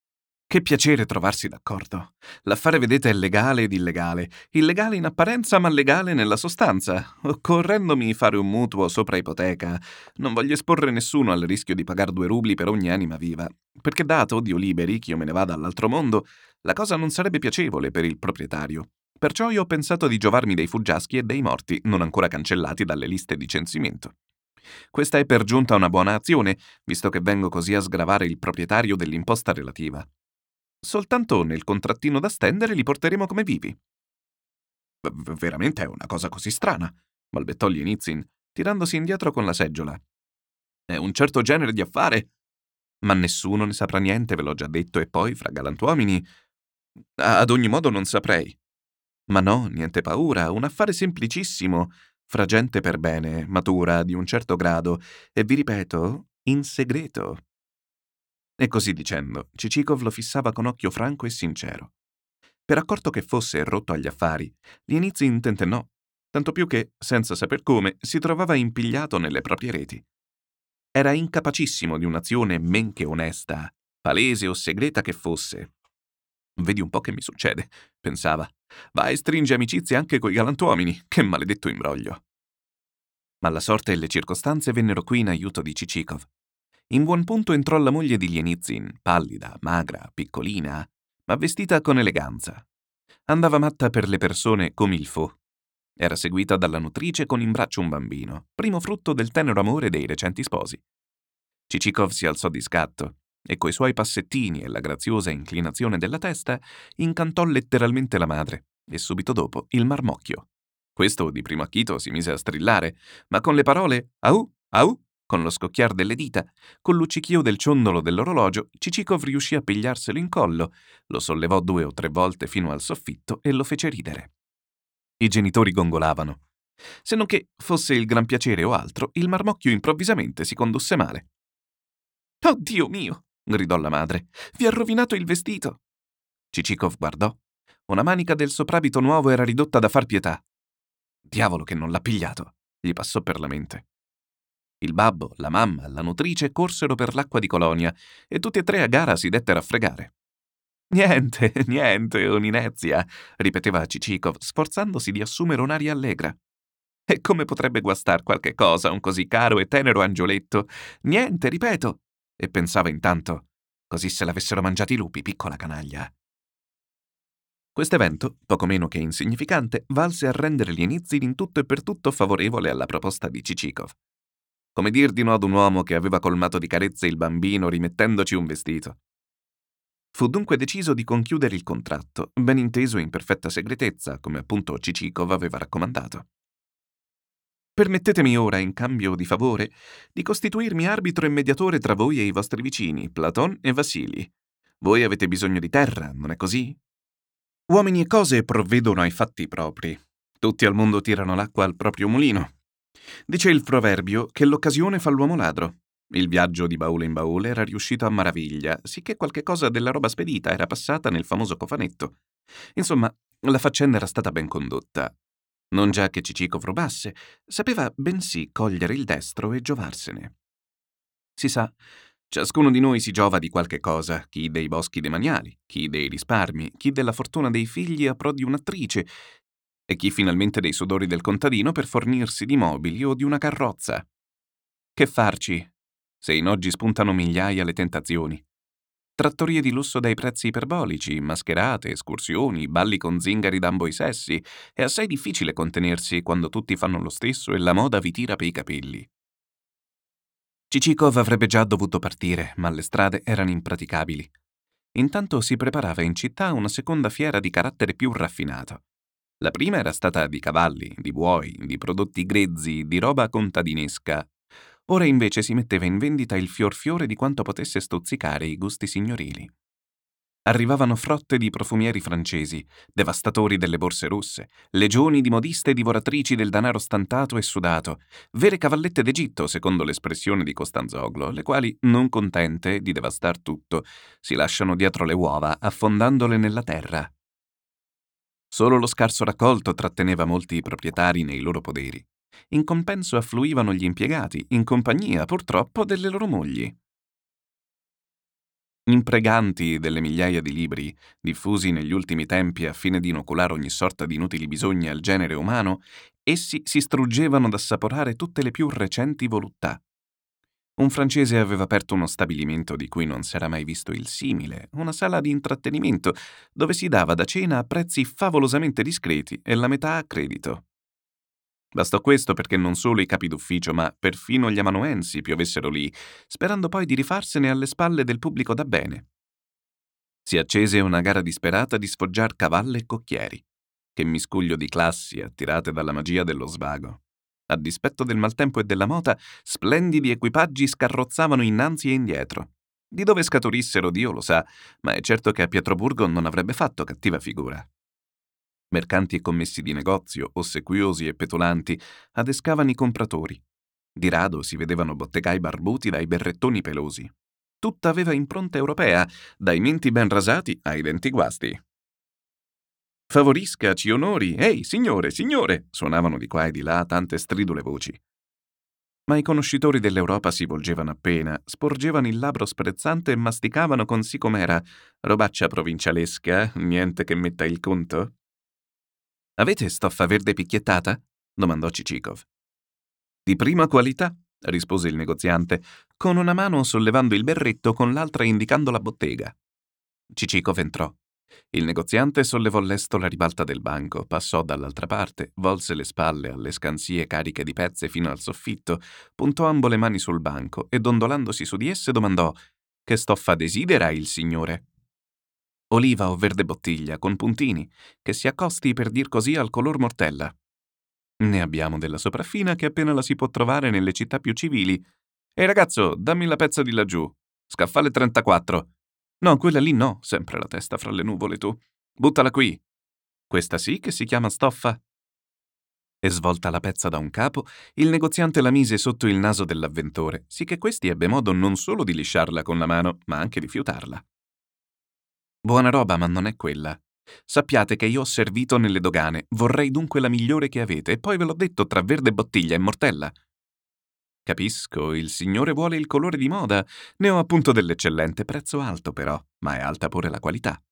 Che piacere trovarsi d'accordo. L'affare, vedete, è legale ed illegale. Illegale in apparenza, ma legale nella sostanza. Occorrendomi fare un mutuo sopra ipoteca, non voglio esporre nessuno al rischio di pagare due rubli per ogni anima viva. Perché dato, Dio liberi, che io me ne vada all'altro mondo, la cosa non sarebbe piacevole per il proprietario. Perciò io ho pensato di giovarmi dei fuggiaschi e dei morti, non ancora cancellati dalle liste di censimento. Questa è per giunta una buona azione, visto che vengo così a sgravare il proprietario dell'imposta relativa. Soltanto nel contrattino da stendere li porteremo come vivi. Veramente è una cosa così strana, balbettò Lienizin, tirandosi indietro con la seggiola. È un certo genere di affare. Ma nessuno ne saprà niente, ve l'ho già detto, e poi, fra galantuomini. Ad ogni modo non saprei. Ma no, niente paura, un affare semplicissimo, fra gente per bene, matura, di un certo grado, e vi ripeto, in segreto. E così dicendo, Cicikov lo fissava con occhio franco e sincero. Per accorto che fosse rotto agli affari, Lienizin tentennò, tanto più che, senza saper come, si trovava impigliato nelle proprie reti. Era incapacissimo di un'azione men che onesta, palese o segreta che fosse. Vedi un po' che mi succede, pensava. Vai, stringe amicizie anche coi galantuomini, che maledetto imbroglio. Ma la sorte e le circostanze vennero qui in aiuto di Cicikov. In buon punto entrò la moglie di Lienizin, pallida, magra, piccolina, ma vestita con eleganza. Andava matta per le persone come il fu. Era seguita dalla nutrice con in braccio un bambino, primo frutto del tenero amore dei recenti sposi. Cicikov si alzò di scatto e coi suoi passettini e la graziosa inclinazione della testa incantò letteralmente la madre e subito dopo il marmocchio. Questo di primo acchito si mise a strillare, ma con le parole au, au con lo scocchiar delle dita, con luccichio del ciondolo dell'orologio, Cicikov riuscì a pigliarselo in collo, lo sollevò due o tre volte fino al soffitto e lo fece ridere. I genitori gongolavano. Se non che fosse il gran piacere o altro, il marmocchio improvvisamente si condusse male. Oh Dio mio! gridò la madre. Vi ha rovinato il vestito. Cicikov guardò. Una manica del soprabito nuovo era ridotta da far pietà. Diavolo che non l'ha pigliato, gli passò per la mente. Il babbo, la mamma, la nutrice corsero per l'acqua di colonia e tutti e tre a gara si dettero a fregare. Niente, [laughs] niente, un'inezia, ripeteva Cicikov, sforzandosi di assumere un'aria allegra. E come potrebbe guastar qualche cosa un così caro e tenero angioletto? Niente, ripeto. E pensava intanto, così se l'avessero mangiati i lupi, piccola canaglia. Quest'evento, poco meno che insignificante, valse a rendere gli inizi in tutto e per tutto favorevole alla proposta di Cicikov. Come dir di no ad un uomo che aveva colmato di carezze il bambino rimettendoci un vestito. Fu dunque deciso di conchiudere il contratto, ben inteso in perfetta segretezza, come appunto Cicikov aveva raccomandato. Permettetemi ora, in cambio di favore, di costituirmi arbitro e mediatore tra voi e i vostri vicini, Platon e Vassili. Voi avete bisogno di terra, non è così? Uomini e cose provvedono ai fatti propri. Tutti al mondo tirano l'acqua al proprio mulino. Dice il proverbio che l'occasione fa l'uomo ladro. Il viaggio di baule in baule era riuscito a maraviglia, sicché qualche cosa della roba spedita era passata nel famoso cofanetto. Insomma, la faccenda era stata ben condotta. Non già che Cicicov rubasse, sapeva bensì cogliere il destro e giovarsene. Si sa, ciascuno di noi si giova di qualche cosa, chi dei boschi demaniali, chi dei risparmi, chi della fortuna dei figli a pro di un'attrice, e chi finalmente dei sudori del contadino per fornirsi di mobili o di una carrozza. Che farci, se in oggi spuntano migliaia le tentazioni. Trattorie di lusso dai prezzi iperbolici, mascherate, escursioni, balli con zingari d'ambo i sessi, è assai difficile contenersi quando tutti fanno lo stesso e la moda vi tira per i capelli. Cicikov avrebbe già dovuto partire, ma le strade erano impraticabili. Intanto si preparava in città una seconda fiera di carattere più raffinato. La prima era stata di cavalli, di buoi, di prodotti grezzi, di roba contadinesca, Ora invece si metteva in vendita il fior fiore di quanto potesse stuzzicare i gusti signorili. Arrivavano frotte di profumieri francesi, devastatori delle borse russe, legioni di modiste divoratrici del danaro stantato e sudato, vere cavallette d'Egitto, secondo l'espressione di Costanzoglo, le quali, non contente di devastar tutto, si lasciano dietro le uova, affondandole nella terra. Solo lo scarso raccolto tratteneva molti proprietari nei loro poderi. In compenso affluivano gli impiegati, in compagnia, purtroppo, delle loro mogli. Impreganti delle migliaia di libri, diffusi negli ultimi tempi a fine di inoculare ogni sorta di inutili bisogni al genere umano, essi si struggevano ad assaporare tutte le più recenti voluttà. Un francese aveva aperto uno stabilimento di cui non s'era mai visto il simile, una sala di intrattenimento, dove si dava da cena a prezzi favolosamente discreti e la metà a credito. Bastò questo perché non solo i capi d'ufficio, ma perfino gli amanuensi piovessero lì, sperando poi di rifarsene alle spalle del pubblico da bene. Si accese una gara disperata di sfoggiar cavalle e cocchieri. Che miscuglio di classi attirate dalla magia dello svago. A dispetto del maltempo e della mota, splendidi equipaggi scarrozzavano innanzi e indietro. Di dove scaturissero Dio lo sa, ma è certo che a Pietroburgo non avrebbe fatto cattiva figura. Mercanti e commessi di negozio, ossequiosi e petulanti, adescavano i compratori. Di rado si vedevano bottegai barbuti dai berrettoni pelosi. Tutta aveva impronta europea, dai menti ben rasati ai denti guasti. Favorisca, ci onori, ehi, signore, signore, suonavano di qua e di là tante stridule voci. Ma i conoscitori dell'Europa si volgevano appena, sporgevano il labbro sprezzante e masticavano con sì com'era. Robaccia provincialesca, niente che metta il conto. Avete stoffa verde picchiettata? domandò Cicikov. Di prima qualità, rispose il negoziante, con una mano sollevando il berretto, con l'altra indicando la bottega. Cicikov entrò. Il negoziante sollevò lesto la ribalta del banco, passò dall'altra parte, volse le spalle alle scansie cariche di pezze fino al soffitto, puntò ambo le mani sul banco e, dondolandosi su di esse, domandò: Che stoffa desidera il signore? oliva o verde bottiglia, con puntini, che si accosti per dir così al color mortella. Ne abbiamo della sopraffina che appena la si può trovare nelle città più civili. Ehi ragazzo, dammi la pezza di laggiù. Scaffale 34. No, quella lì no, sempre la testa fra le nuvole tu. Buttala qui. Questa sì che si chiama stoffa? E svolta la pezza da un capo, il negoziante la mise sotto il naso dell'avventore, sì che questi ebbe modo non solo di lisciarla con la mano, ma anche di fiutarla. Buona roba, ma non è quella. Sappiate che io ho servito nelle dogane, vorrei dunque la migliore che avete, e poi ve l'ho detto tra verde bottiglia e mortella. Capisco, il signore vuole il colore di moda, ne ho appunto dell'eccellente, prezzo alto però, ma è alta pure la qualità.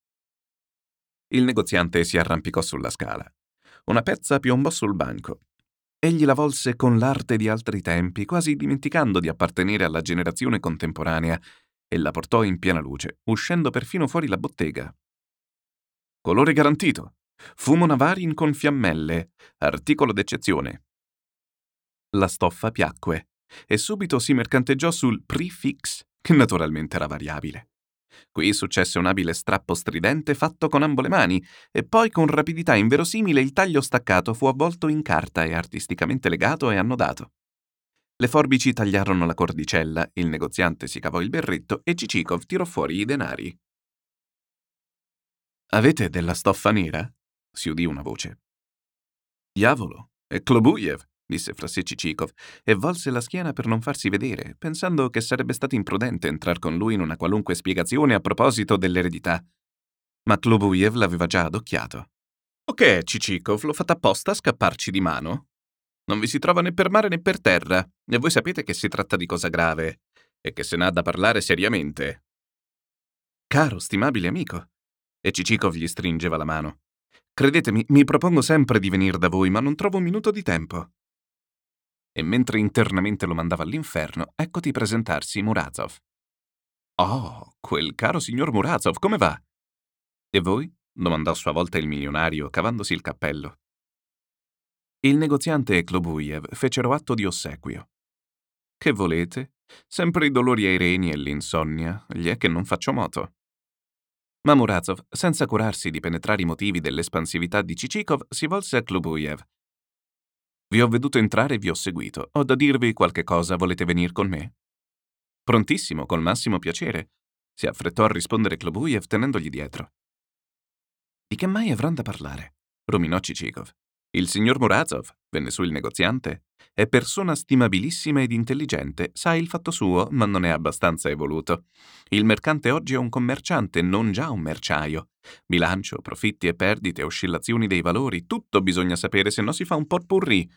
Il negoziante si arrampicò sulla scala. Una pezza piombò sul banco. Egli la volse con l'arte di altri tempi, quasi dimenticando di appartenere alla generazione contemporanea, e la portò in piena luce, uscendo perfino fuori la bottega. Colore garantito. Fumo Navarin con fiammelle. Articolo d'eccezione. La stoffa piacque e subito si mercanteggiò sul prefix, che naturalmente era variabile. Qui successe un abile strappo stridente fatto con ambo le mani, e poi con rapidità inverosimile il taglio staccato fu avvolto in carta e artisticamente legato e annodato. Le forbici tagliarono la cordicella, il negoziante si cavò il berretto e Cicikov tirò fuori i denari. Avete della stoffa nera? si udì una voce. Diavolo, è Klobuyev, disse fra sé Cicikov, e volse la schiena per non farsi vedere, pensando che sarebbe stato imprudente entrar con lui in una qualunque spiegazione a proposito dell'eredità. Ma Klobuyev l'aveva già adocchiato. Ok, Cicikov, l'ho fatta apposta a scapparci di mano. Non vi si trova né per mare né per terra, e voi sapete che si tratta di cosa grave, e che se n'ha da parlare seriamente. Caro, stimabile amico. E Cicikov gli stringeva la mano. Credetemi, mi propongo sempre di venire da voi, ma non trovo un minuto di tempo e mentre internamente lo mandava all'inferno, eccoti presentarsi Murazov. Oh, quel caro signor Murazov, come va? E voi? domandò a sua volta il milionario, cavandosi il cappello. Il negoziante e Klobuyev fecero atto di ossequio. Che volete? Sempre i dolori ai reni e l'insonnia, gli è che non faccio moto. Ma Murazov, senza curarsi di penetrare i motivi dell'espansività di Cicikov, si volse a Klobuyev vi ho veduto entrare e vi ho seguito. Ho da dirvi qualche cosa, volete venire con me? Prontissimo, col massimo piacere. Si affrettò a rispondere Klobuyev tenendogli dietro. Di che mai avranno da parlare? ruminò Cicikov. Il signor Murazov, venne su il negoziante, è persona stimabilissima ed intelligente, sa il fatto suo, ma non è abbastanza evoluto. Il mercante oggi è un commerciante, non già un merciaio. Bilancio, profitti e perdite, oscillazioni dei valori, tutto bisogna sapere, se no si fa un potpourri.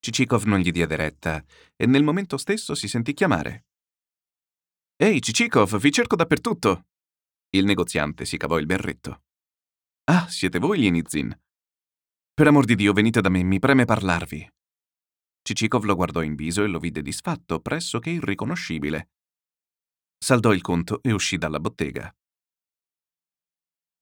Cicikov non gli diede retta e nel momento stesso si sentì chiamare. Ehi, Cicikov, vi cerco dappertutto! Il negoziante si cavò il berretto. Ah, siete voi gli Inizin. Per amor di Dio, venite da me, mi preme parlarvi. Cicikov lo guardò in viso e lo vide disfatto, pressoché irriconoscibile. Saldò il conto e uscì dalla bottega.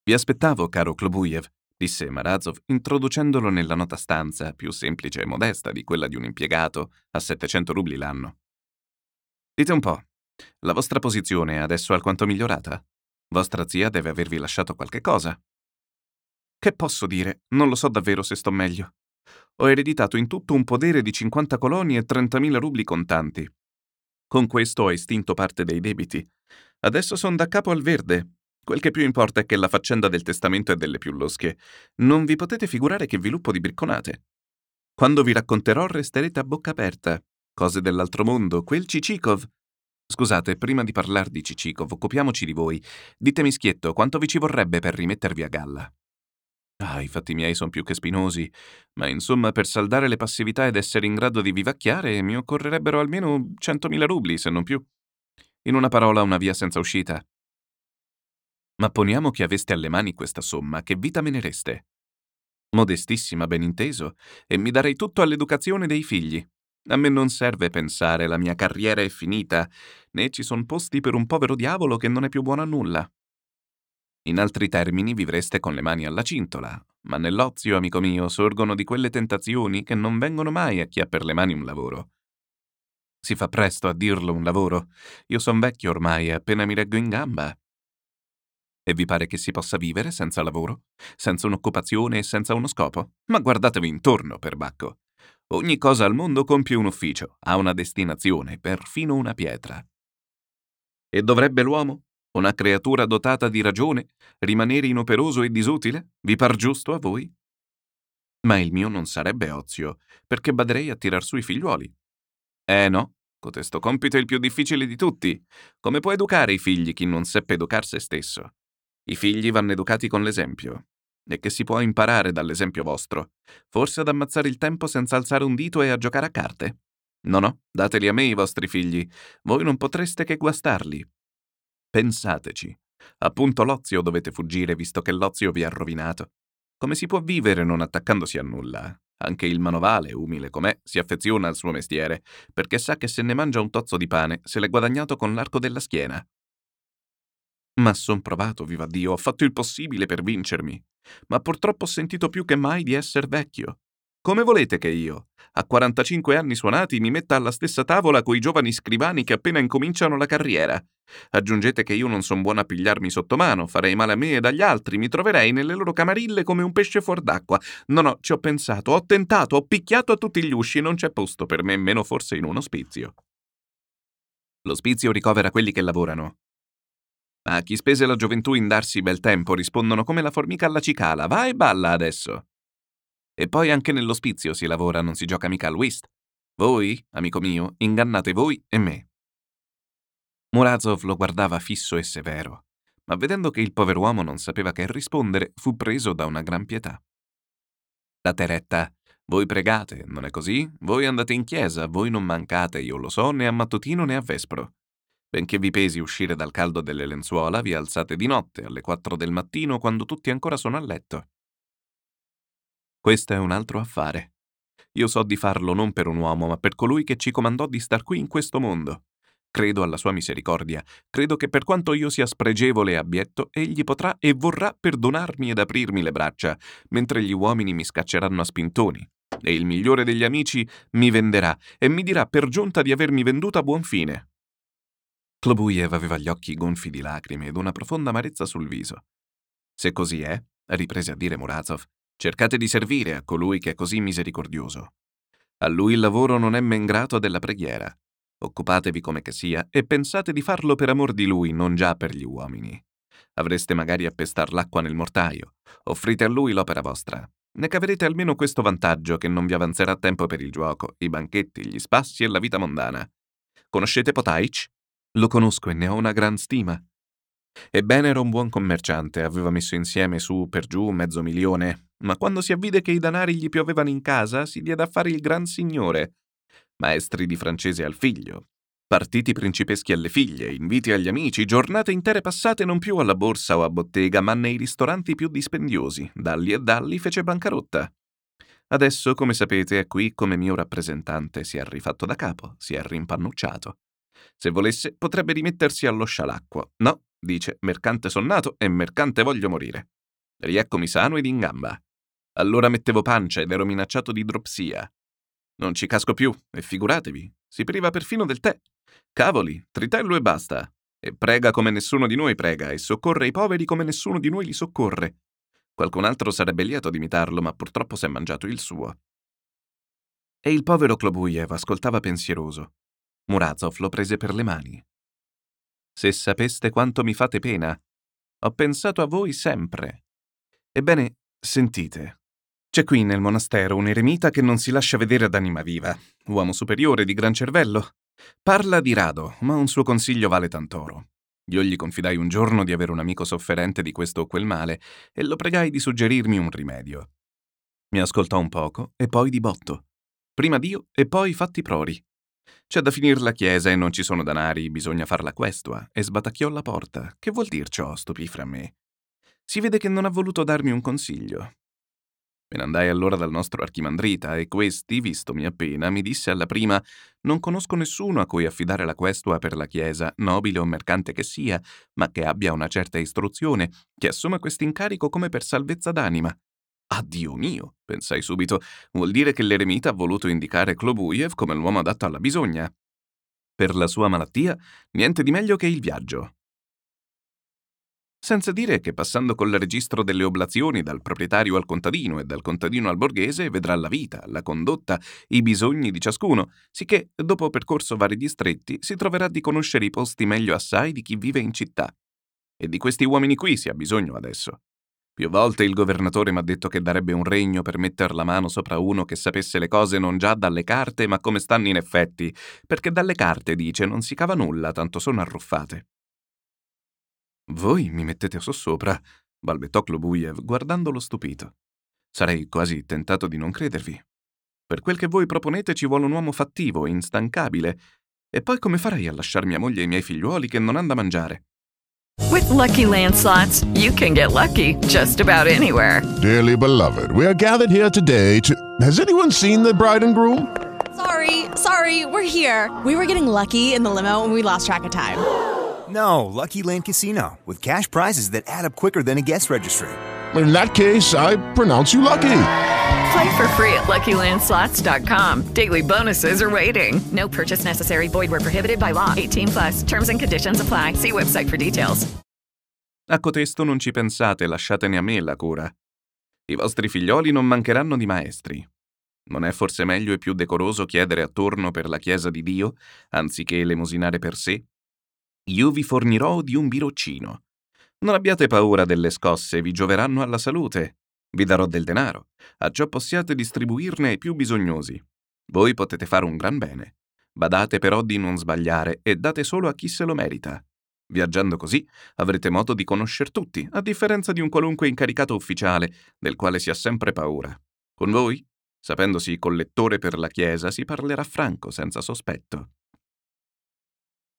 Vi aspettavo, caro Klobuyev, disse Marazov, introducendolo nella nota stanza, più semplice e modesta di quella di un impiegato, a 700 rubli l'anno. Dite un po', la vostra posizione è adesso alquanto migliorata? Vostra zia deve avervi lasciato qualche cosa. Che posso dire? Non lo so davvero se sto meglio. Ho ereditato in tutto un podere di 50 coloni e 30.000 rubli contanti. Con questo ho estinto parte dei debiti. Adesso sono da capo al verde, Quel che più importa è che la faccenda del testamento è delle più losche. Non vi potete figurare che viluppo di bricconate. Quando vi racconterò resterete a bocca aperta. Cose dell'altro mondo, quel Cicikov. Scusate, prima di parlare di Cicikov, occupiamoci di voi. Ditemi schietto, quanto vi ci vorrebbe per rimettervi a galla? Ah, i fatti miei sono più che spinosi, ma insomma per saldare le passività ed essere in grado di vivacchiare mi occorrerebbero almeno 100.000 rubli, se non più. In una parola, una via senza uscita. Ma poniamo che aveste alle mani questa somma, che vita me ne reste? Modestissima, ben inteso, e mi darei tutto all'educazione dei figli. A me non serve pensare, la mia carriera è finita, né ci son posti per un povero diavolo che non è più buono a nulla. In altri termini vivreste con le mani alla cintola, ma nell'ozio, amico mio, sorgono di quelle tentazioni che non vengono mai a chi ha per le mani un lavoro. Si fa presto a dirlo un lavoro. Io son vecchio ormai e appena mi reggo in gamba. E vi pare che si possa vivere senza lavoro? Senza un'occupazione e senza uno scopo? Ma guardatevi intorno, perbacco. Ogni cosa al mondo compie un ufficio, ha una destinazione, perfino una pietra. E dovrebbe l'uomo, una creatura dotata di ragione, rimanere inoperoso e disutile? Vi par giusto a voi? Ma il mio non sarebbe ozio, perché baderei a tirar su i figliuoli. Eh no, cotesto compito è il più difficile di tutti. Come può educare i figli chi non seppe educar se stesso? I figli vanno educati con l'esempio. E che si può imparare dall'esempio vostro? Forse ad ammazzare il tempo senza alzare un dito e a giocare a carte? No, no, dateli a me i vostri figli. Voi non potreste che guastarli. Pensateci. Appunto l'ozio dovete fuggire visto che l'ozio vi ha rovinato. Come si può vivere non attaccandosi a nulla? Anche il manovale, umile com'è, si affeziona al suo mestiere, perché sa che se ne mangia un tozzo di pane se l'è guadagnato con l'arco della schiena. Ma son provato, viva Dio, ho fatto il possibile per vincermi, ma purtroppo ho sentito più che mai di esser vecchio. Come volete che io, a 45 anni suonati, mi metta alla stessa tavola coi giovani scrivani che appena incominciano la carriera? Aggiungete che io non son buona a pigliarmi sotto mano, farei male a me ed agli altri, mi troverei nelle loro camarille come un pesce fuor d'acqua. No, no, ci ho pensato, ho tentato, ho picchiato a tutti gli usci non c'è posto per me, meno forse in un ospizio. L'ospizio ricovera quelli che lavorano. A chi spese la gioventù in darsi bel tempo rispondono come la formica alla cicala, va e balla adesso. E poi anche nell'ospizio si lavora, non si gioca mica al whist. Voi, amico mio, ingannate voi e me. Murazov lo guardava fisso e severo, ma vedendo che il pover'uomo non sapeva che rispondere, fu preso da una gran pietà. La Teretta, voi pregate, non è così? Voi andate in chiesa, voi non mancate, io lo so, né a mattutino né a vespro. Benché vi pesi uscire dal caldo delle lenzuola, vi alzate di notte, alle quattro del mattino, quando tutti ancora sono a letto. Questo è un altro affare. Io so di farlo non per un uomo, ma per colui che ci comandò di star qui in questo mondo. Credo alla sua misericordia, credo che per quanto io sia spregevole e abietto, egli potrà e vorrà perdonarmi ed aprirmi le braccia, mentre gli uomini mi scacceranno a spintoni. E il migliore degli amici mi venderà e mi dirà per giunta di avermi venduto a buon fine. Klobuyev aveva gli occhi gonfi di lacrime ed una profonda amarezza sul viso. Se così è, riprese a dire Murazov, Cercate di servire a colui che è così misericordioso. A lui il lavoro non è men grato della preghiera. Occupatevi come che sia e pensate di farlo per amor di lui, non già per gli uomini. Avreste magari a pestar l'acqua nel mortaio. Offrite a lui l'opera vostra. Ne caverete almeno questo vantaggio che non vi avanzerà tempo per il gioco, i banchetti, gli spassi e la vita mondana. Conoscete Potaic? Lo conosco e ne ho una gran stima. Ebbene era un buon commerciante, aveva messo insieme su per giù mezzo milione, ma quando si avvide che i danari gli piovevano in casa, si diede a fare il gran signore. Maestri di francese al figlio, partiti principeschi alle figlie, inviti agli amici, giornate intere passate non più alla borsa o a bottega, ma nei ristoranti più dispendiosi. Dalli e dalli fece bancarotta. Adesso, come sapete, è qui come mio rappresentante, si è rifatto da capo, si è rimpannucciato. Se volesse, potrebbe rimettersi allo scialacquo. No, dice, mercante sonnato e mercante voglio morire. Rieccomi sano ed in gamba. Allora mettevo pancia ed ero minacciato di idropsia. Non ci casco più, e figuratevi, si priva perfino del tè. Cavoli, tritello e basta. E prega come nessuno di noi prega, e soccorre i poveri come nessuno di noi li soccorre. Qualcun altro sarebbe lieto di imitarlo, ma purtroppo si è mangiato il suo. E il povero Klobuyev ascoltava pensieroso. Murazov lo prese per le mani. Se sapeste quanto mi fate pena, ho pensato a voi sempre. Ebbene, sentite. C'è qui nel monastero un eremita che non si lascia vedere ad anima viva, uomo superiore di gran cervello. Parla di rado, ma un suo consiglio vale tant'oro. Io gli confidai un giorno di avere un amico sofferente di questo o quel male e lo pregai di suggerirmi un rimedio. Mi ascoltò un poco e poi di botto. Prima Dio e poi fatti prori. C'è da finire la chiesa e non ci sono danari, bisogna farla questua, e sbatacchiò la porta. Che vuol dir ciò? stupì fra me. Si vede che non ha voluto darmi un consiglio. Me ne andai allora dal nostro archimandrita e questi, vistomi appena, mi disse alla prima non conosco nessuno a cui affidare la questua per la Chiesa, nobile o mercante che sia, ma che abbia una certa istruzione, che assuma quest'incarico come per salvezza d'anima. Ah, Dio mio, pensai subito, vuol dire che l'eremita ha voluto indicare Klobuyev come l'uomo adatto alla bisogna. Per la sua malattia, niente di meglio che il viaggio. Senza dire che passando col registro delle oblazioni dal proprietario al contadino e dal contadino al borghese vedrà la vita, la condotta, i bisogni di ciascuno, sicché, dopo percorso vari distretti, si troverà di conoscere i posti meglio assai di chi vive in città. E di questi uomini qui si ha bisogno adesso. Più volte il governatore m'ha detto che darebbe un regno per metter la mano sopra uno che sapesse le cose non già dalle carte, ma come stanno in effetti, perché dalle carte, dice, non si cava nulla, tanto sono arruffate. Voi mi mettete sossopra, balbettò Klobuyev, guardandolo stupito. Sarei quasi tentato di non credervi. Per quel che voi proponete ci vuole un uomo fattivo, instancabile. E poi come farei a lasciar mia moglie e i miei figliuoli che non hanno da mangiare? With lucky landslots, you can get lucky just about anywhere. Dearly beloved, we are gathered here today to. Has anyone seen the bride and groom? Sorry, sorry, we're here. We were getting lucky in the limo and we lost track of time. No, Lucky Land Casino, with cash prizes that add up quicker than a guest registry. In that case, I pronounce you lucky. Play for free at LuckyLandSlots.com. Daily bonuses are waiting. No purchase necessary. Void where prohibited by law. 18 plus. Terms and conditions apply. See website for details. A cotesto non ci pensate, lasciatene a me la cura. I vostri figlioli non mancheranno di maestri. Non è forse meglio e più decoroso chiedere attorno per la Chiesa di Dio, anziché elemosinare per sé? Io vi fornirò di un biroccino. Non abbiate paura delle scosse, vi gioveranno alla salute. Vi darò del denaro, a ciò possiate distribuirne ai più bisognosi. Voi potete fare un gran bene. Badate però di non sbagliare e date solo a chi se lo merita. Viaggiando così avrete modo di conoscer tutti, a differenza di un qualunque incaricato ufficiale, del quale si ha sempre paura. Con voi, sapendosi collettore per la Chiesa, si parlerà franco, senza sospetto.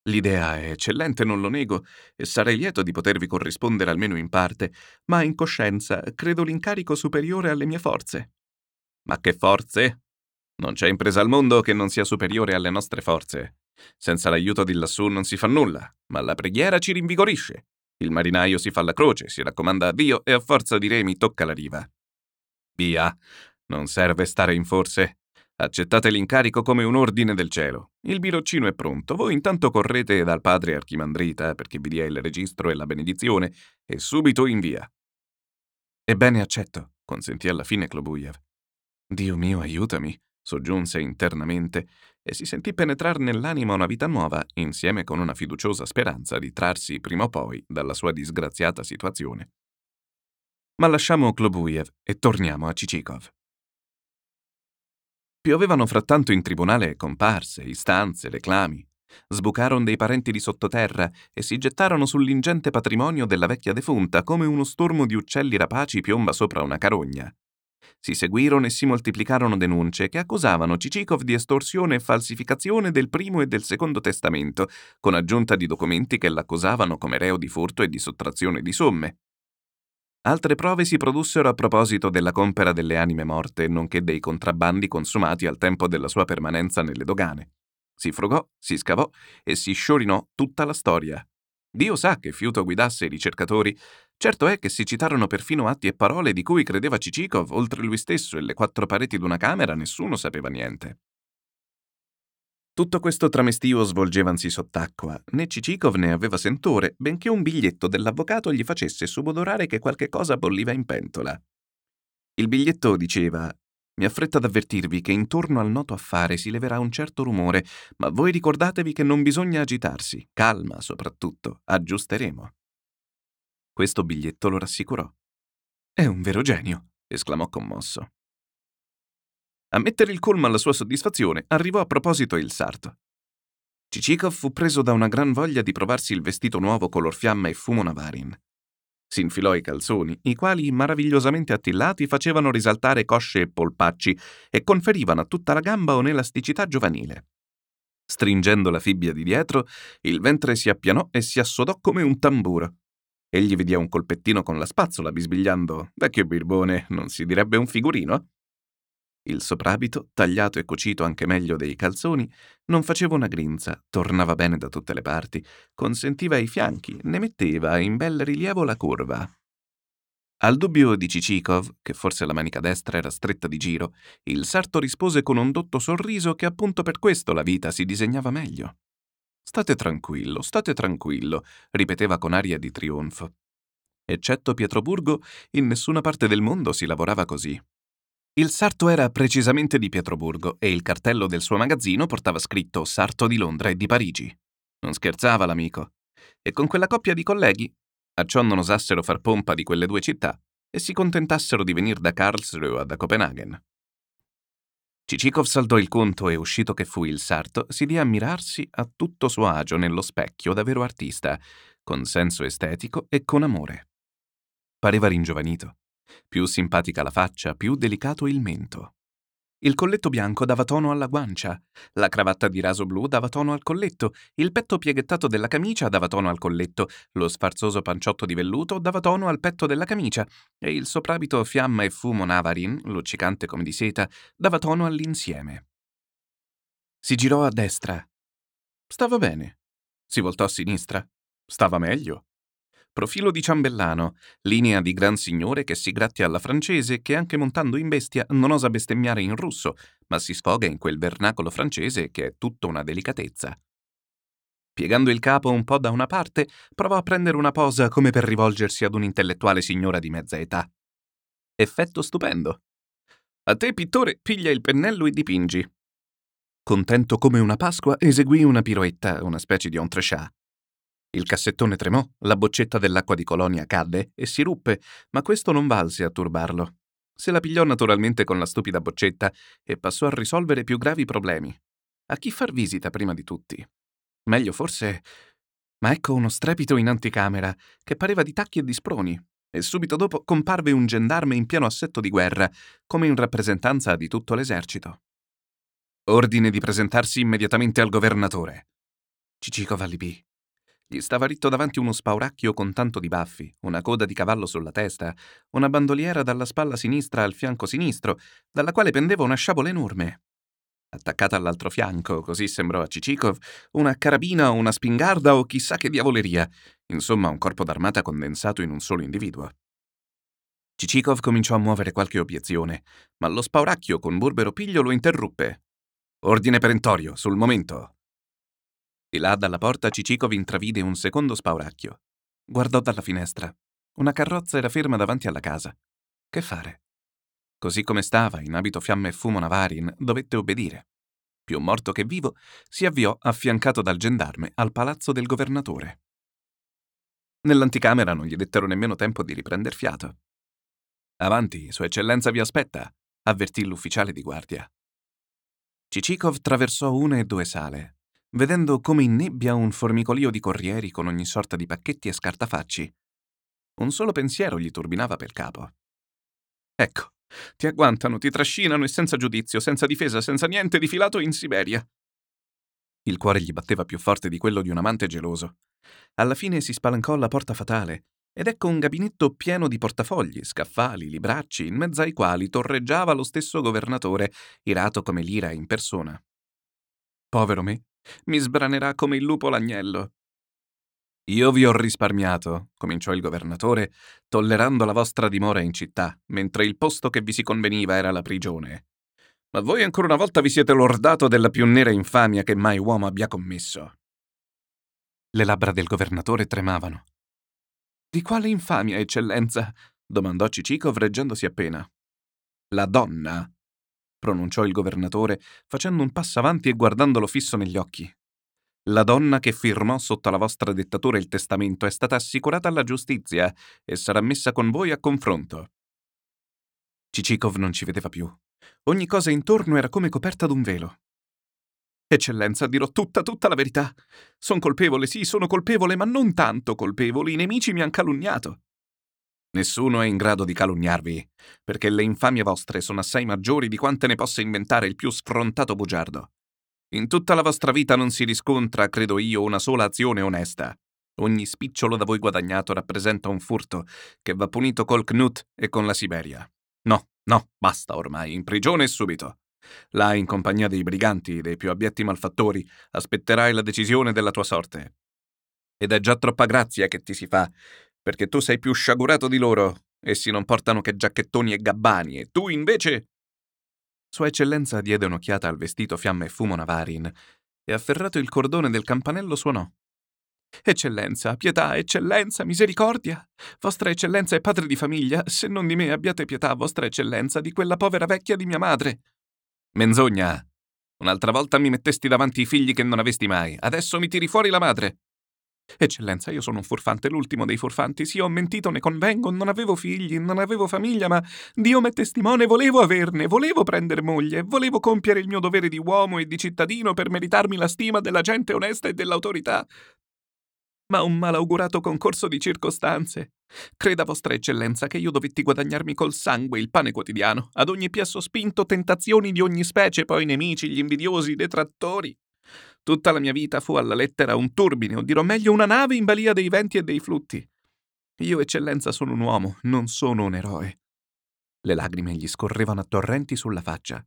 L'idea è eccellente, non lo nego, e sarei lieto di potervi corrispondere almeno in parte, ma in coscienza credo l'incarico superiore alle mie forze. Ma che forze? Non c'è impresa al mondo che non sia superiore alle nostre forze. Senza l'aiuto di lassù non si fa nulla, ma la preghiera ci rinvigorisce. Il marinaio si fa la croce, si raccomanda a Dio e a forza di remi tocca la riva. Via, non serve stare in forze. Accettate l'incarico come un ordine del cielo. Il biroccino è pronto, voi intanto correte dal padre Archimandrita perché vi dia il registro e la benedizione e subito in via. Ebbene accetto, consentì alla fine Klobuyev. Dio mio, aiutami, soggiunse internamente e si sentì penetrar nell'anima una vita nuova, insieme con una fiduciosa speranza di trarsi prima o poi dalla sua disgraziata situazione. Ma lasciamo Klobuyev e torniamo a Cicikov. Piovevano frattanto in tribunale comparse, istanze, reclami. Sbucarono dei parenti di sottoterra e si gettarono sull'ingente patrimonio della vecchia defunta come uno stormo di uccelli rapaci piomba sopra una carogna. Si seguirono e si moltiplicarono denunce che accusavano Cicikov di estorsione e falsificazione del primo e del secondo testamento, con aggiunta di documenti che l'accusavano come reo di furto e di sottrazione di somme. Altre prove si produssero a proposito della compera delle anime morte, nonché dei contrabbandi consumati al tempo della sua permanenza nelle dogane. Si frugò, si scavò e si sciorinò tutta la storia. Dio sa che fiuto guidasse i ricercatori. Certo è che si citarono perfino atti e parole di cui credeva Cicikov, oltre lui stesso e le quattro pareti d'una camera nessuno sapeva niente. Tutto questo tramestio svolgevansi sott'acqua. Né Cicikov ne aveva sentore, benché un biglietto dell'avvocato gli facesse subodorare che qualche cosa bolliva in pentola. Il biglietto diceva mi affretta ad avvertirvi che intorno al noto affare si leverà un certo rumore, ma voi ricordatevi che non bisogna agitarsi, calma soprattutto, aggiusteremo. Questo biglietto lo rassicurò. È un vero genio, esclamò commosso. A mettere il colmo alla sua soddisfazione arrivò a proposito il sarto. Cicikov fu preso da una gran voglia di provarsi il vestito nuovo color fiamma e fumo navarin. Si infilò i calzoni, i quali, maravigliosamente attillati, facevano risaltare cosce e polpacci e conferivano a tutta la gamba un'elasticità giovanile. Stringendo la fibbia di dietro, il ventre si appianò e si assodò come un tamburo. Egli vi diede un colpettino con la spazzola, bisbigliando: Vecchio birbone, non si direbbe un figurino? Il soprabito, tagliato e cucito anche meglio dei calzoni, non faceva una grinza, tornava bene da tutte le parti, consentiva i fianchi, ne metteva in bel rilievo la curva. Al dubbio di Cicikov, che forse la manica destra era stretta di giro, il sarto rispose con un dotto sorriso che appunto per questo la vita si disegnava meglio. State tranquillo, state tranquillo, ripeteva con aria di trionfo. Eccetto Pietroburgo, in nessuna parte del mondo si lavorava così. Il sarto era precisamente di Pietroburgo e il cartello del suo magazzino portava scritto Sarto di Londra e di Parigi. Non scherzava l'amico. E con quella coppia di colleghi, a ciò non osassero far pompa di quelle due città, e si contentassero di venire da Karlsruhe a da Copenaghen. Cicikov saldò il conto e, uscito che fu il sarto, si diè a mirarsi a tutto suo agio nello specchio da vero artista, con senso estetico e con amore. Pareva ringiovanito. Più simpatica la faccia, più delicato il mento. Il colletto bianco dava tono alla guancia, la cravatta di raso blu dava tono al colletto, il petto pieghettato della camicia dava tono al colletto, lo sfarzoso panciotto di velluto dava tono al petto della camicia e il soprabito fiamma e fumo navarin, luccicante come di seta, dava tono all'insieme. Si girò a destra. Stava bene. Si voltò a sinistra. Stava meglio. Profilo di ciambellano, linea di gran signore che si grattia alla francese che anche montando in bestia non osa bestemmiare in russo, ma si sfoga in quel vernacolo francese che è tutta una delicatezza. Piegando il capo un po' da una parte, provò a prendere una posa come per rivolgersi ad un'intellettuale signora di mezza età. Effetto stupendo. A te, pittore, piglia il pennello e dipingi. Contento come una Pasqua, eseguì una piroetta, una specie di entrechat. Il cassettone tremò, la boccetta dell'acqua di colonia cadde e si ruppe, ma questo non valse a turbarlo. Se la pigliò naturalmente con la stupida boccetta e passò a risolvere più gravi problemi. A chi far visita prima di tutti? Meglio forse... Ma ecco uno strepito in anticamera, che pareva di tacchi e di sproni, e subito dopo comparve un gendarme in pieno assetto di guerra, come in rappresentanza di tutto l'esercito. Ordine di presentarsi immediatamente al governatore. Cicico allibì. Gli stava ritto davanti uno spauracchio con tanto di baffi, una coda di cavallo sulla testa, una bandoliera dalla spalla sinistra al fianco sinistro, dalla quale pendeva una sciabola enorme. Attaccata all'altro fianco, così sembrò a Cicikov, una carabina o una spingarda o chissà che diavoleria, insomma un corpo d'armata condensato in un solo individuo. Cicikov cominciò a muovere qualche obiezione, ma lo spauracchio con burbero piglio lo interruppe. Ordine perentorio, sul momento. Di là dalla porta Cicikov intravide un secondo spauracchio. Guardò dalla finestra. Una carrozza era ferma davanti alla casa. Che fare? Così come stava, in abito fiamme e fumo Navarin, dovette obbedire. Più morto che vivo, si avviò, affiancato dal gendarme, al palazzo del governatore. Nell'anticamera non gli dettero nemmeno tempo di riprender fiato. Avanti, Sua Eccellenza vi aspetta, avvertì l'ufficiale di guardia. Cicikov traversò una e due sale, vedendo come in nebbia un formicolio di corrieri con ogni sorta di pacchetti e scartafacci. Un solo pensiero gli turbinava per capo. Ecco, ti agguantano, ti trascinano e senza giudizio, senza difesa, senza niente, difilato in Siberia. Il cuore gli batteva più forte di quello di un amante geloso. Alla fine si spalancò la porta fatale ed ecco un gabinetto pieno di portafogli, scaffali, libracci, in mezzo ai quali torreggiava lo stesso governatore, irato come l'ira in persona. Povero me, mi sbranerà come il lupo l'agnello. Io vi ho risparmiato, cominciò il governatore, tollerando la vostra dimora in città, mentre il posto che vi si conveniva era la prigione. Ma voi ancora una volta vi siete lordato della più nera infamia che mai uomo abbia commesso. Le labbra del governatore tremavano. Di quale infamia, eccellenza? domandò Cicikov reggendosi appena. La donna, pronunciò il governatore, facendo un passo avanti e guardandolo fisso negli occhi. La donna che firmò sotto la vostra dettatura il testamento è stata assicurata alla giustizia e sarà messa con voi a confronto. Cicikov non ci vedeva più. Ogni cosa intorno era come coperta d'un velo. Eccellenza, dirò tutta, tutta la verità. Sono colpevole, sì, sono colpevole, ma non tanto colpevole. I nemici mi hanno calunniato. Nessuno è in grado di calunniarvi, perché le infamie vostre sono assai maggiori di quante ne possa inventare il più sfrontato bugiardo. In tutta la vostra vita non si riscontra, credo io, una sola azione onesta. Ogni spicciolo da voi guadagnato rappresenta un furto che va punito col Knut e con la Siberia. No, no, basta ormai, in prigione e subito. Là, in compagnia dei briganti, dei più abietti malfattori, aspetterai la decisione della tua sorte. Ed è già troppa grazia che ti si fa perché tu sei più sciagurato di loro. Essi non portano che giacchettoni e gabbani, e tu invece... Sua Eccellenza diede un'occhiata al vestito fiamme e fumo Navarin e afferrato il cordone del campanello suonò. Eccellenza, pietà, eccellenza, misericordia. Vostra eccellenza è padre di famiglia, se non di me abbiate pietà, vostra eccellenza, di quella povera vecchia di mia madre. Menzogna! Un'altra volta mi mettesti davanti i figli che non avesti mai, adesso mi tiri fuori la madre. Eccellenza, io sono un furfante, l'ultimo dei furfanti. Sì, ho mentito, ne convengo, non avevo figli, non avevo famiglia, ma Dio m'è testimone, volevo averne, volevo prendere moglie, volevo compiere il mio dovere di uomo e di cittadino per meritarmi la stima della gente onesta e dell'autorità. Ma un malaugurato concorso di circostanze. Creda vostra eccellenza che io dovetti guadagnarmi col sangue il pane quotidiano, ad ogni piè sospinto tentazioni di ogni specie, poi nemici, gli invidiosi, i detrattori. Tutta la mia vita fu alla lettera un turbine, o dirò meglio una nave in balia dei venti e dei flutti. Io, eccellenza, sono un uomo, non sono un eroe. Le lagrime gli scorrevano a torrenti sulla faccia.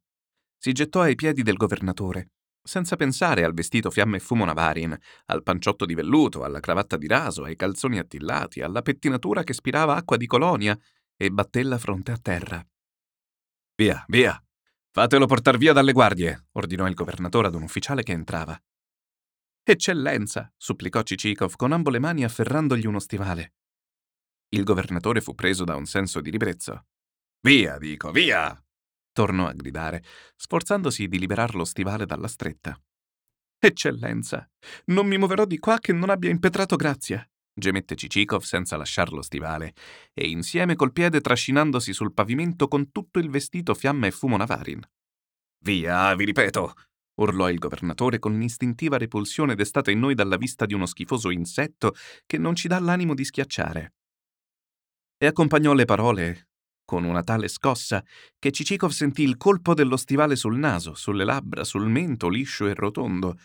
Si gettò ai piedi del governatore, senza pensare al vestito fiamme e fumo Navarin, al panciotto di velluto, alla cravatta di raso, ai calzoni attillati, alla pettinatura che spirava acqua di colonia, e batté la fronte a terra. Via, via, Fatelo portar via dalle guardie, ordinò il governatore ad un ufficiale che entrava. Eccellenza, supplicò Cicikov con ambo le mani afferrandogli uno stivale. Il governatore fu preso da un senso di ribrezzo. Via, dico, via! tornò a gridare, sforzandosi di liberar lo stivale dalla stretta. Eccellenza, non mi muoverò di qua che non abbia impetrato grazia, gemette Cicikov senza lasciar lo stivale, e insieme col piede trascinandosi sul pavimento con tutto il vestito fiamma e fumo Navarin. Via, vi ripeto! urlò il governatore con l'istintiva repulsione destata in noi dalla vista di uno schifoso insetto che non ci dà l'animo di schiacciare. E accompagnò le parole con una tale scossa che Cicikov sentì il colpo dello stivale sul naso, sulle labbra, sul mento liscio e rotondo,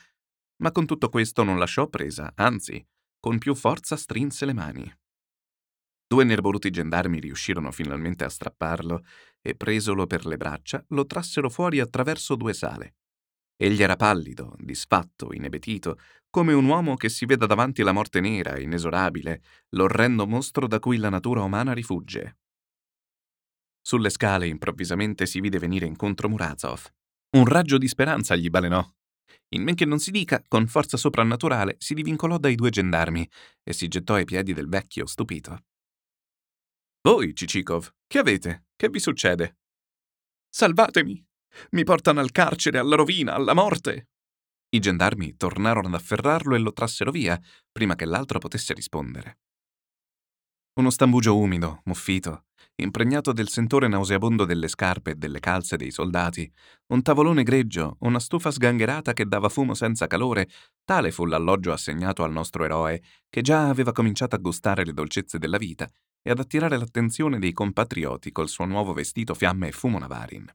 ma con tutto questo non lasciò presa, anzi, con più forza strinse le mani. Due nerboruti gendarmi riuscirono finalmente a strapparlo e, presolo per le braccia, lo trassero fuori attraverso due sale. Egli era pallido, disfatto, inebetito, come un uomo che si veda davanti la morte nera, inesorabile, l'orrendo mostro da cui la natura umana rifugge. Sulle scale improvvisamente si vide venire incontro Murazov. Un raggio di speranza gli balenò in men che non si dica, con forza soprannaturale si divincolò dai due gendarmi e si gettò ai piedi del vecchio, stupito. Voi, Cicikov, che avete? Che vi succede? Salvatemi! Mi portano al carcere, alla rovina, alla morte! I gendarmi tornarono ad afferrarlo e lo trassero via, prima che l'altro potesse rispondere. Uno stambugio umido, muffito, impregnato del sentore nauseabondo delle scarpe e delle calze dei soldati, un tavolone greggio, una stufa sgangherata che dava fumo senza calore, tale fu l'alloggio assegnato al nostro eroe, che già aveva cominciato a gustare le dolcezze della vita e ad attirare l'attenzione dei compatrioti col suo nuovo vestito fiamme e fumo Navarin.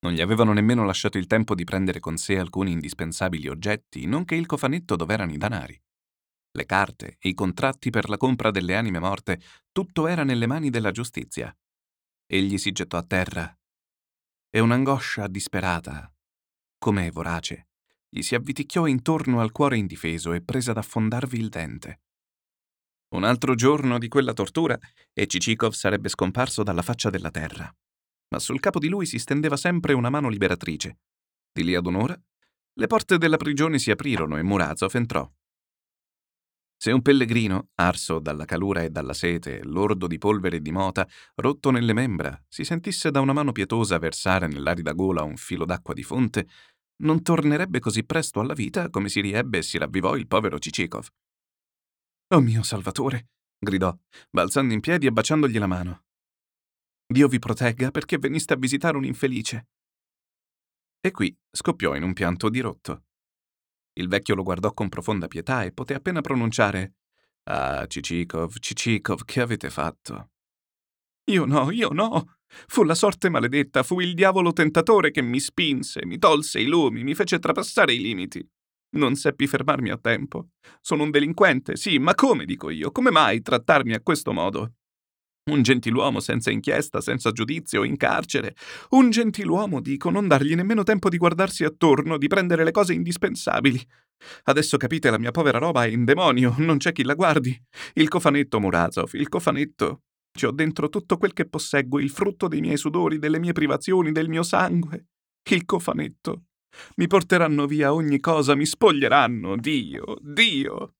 Non gli avevano nemmeno lasciato il tempo di prendere con sé alcuni indispensabili oggetti, nonché il cofanetto dove erano i danari le carte, i contratti per la compra delle anime morte, tutto era nelle mani della giustizia. Egli si gettò a terra e un'angoscia disperata, come vorace, gli si avviticchiò intorno al cuore indifeso e prese ad affondarvi il dente. Un altro giorno di quella tortura e Cicikov sarebbe scomparso dalla faccia della terra. Ma sul capo di lui si stendeva sempre una mano liberatrice. Di lì ad un'ora, le porte della prigione si aprirono e Murazov entrò. Se un pellegrino, arso dalla calura e dalla sete, lordo di polvere e di mota, rotto nelle membra, si sentisse da una mano pietosa versare nell'arida gola un filo d'acqua di fonte, non tornerebbe così presto alla vita come si riebbe e si ravvivò il povero Cicikov. Oh mio Salvatore! gridò, balzando in piedi e baciandogli la mano. Dio vi protegga perché veniste a visitare un infelice. E qui scoppiò in un pianto dirotto. Il vecchio lo guardò con profonda pietà e poté appena pronunciare Ah, Cicikov, Cicikov, che avete fatto? Io no, io no. Fu la sorte maledetta, fu il diavolo tentatore che mi spinse, mi tolse i lumi, mi fece trapassare i limiti. Non seppi fermarmi a tempo. Sono un delinquente, sì, ma come dico io? Come mai trattarmi a questo modo? Un gentiluomo senza inchiesta, senza giudizio, in carcere. Un gentiluomo, dico, non dargli nemmeno tempo di guardarsi attorno, di prendere le cose indispensabili. Adesso capite, la mia povera roba è in demonio, non c'è chi la guardi. Il cofanetto, Murazov, il cofanetto. Ci ho dentro tutto quel che posseggo, il frutto dei miei sudori, delle mie privazioni, del mio sangue. Il cofanetto. Mi porteranno via ogni cosa, mi spoglieranno. Dio, Dio.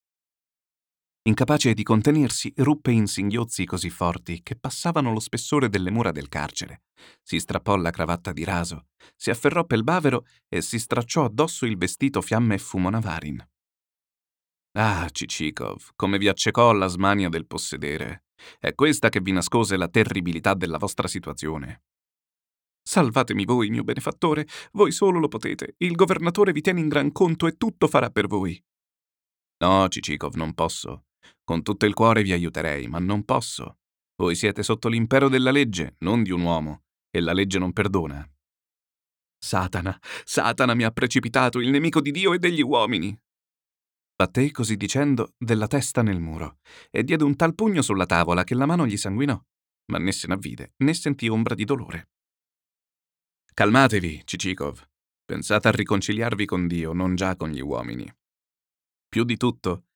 Incapace di contenersi, ruppe in singhiozzi così forti che passavano lo spessore delle mura del carcere. Si strappò la cravatta di raso, si afferrò pel bavero e si stracciò addosso il vestito fiamme e fumo Navarin. Ah, Cicikov, come vi accecò la smania del possedere. È questa che vi nascose la terribilità della vostra situazione. Salvatemi voi, mio benefattore, voi solo lo potete. Il governatore vi tiene in gran conto e tutto farà per voi. No, Cicikov, non posso. Con tutto il cuore vi aiuterei, ma non posso. Voi siete sotto l'impero della legge, non di un uomo, e la legge non perdona. Satana, Satana mi ha precipitato, il nemico di Dio e degli uomini. Batté così dicendo della testa nel muro e diede un tal pugno sulla tavola che la mano gli sanguinò, ma né se n'avvide né sentì ombra di dolore. Calmatevi, Cicikov. Pensate a riconciliarvi con Dio, non già con gli uomini. Più di tutto,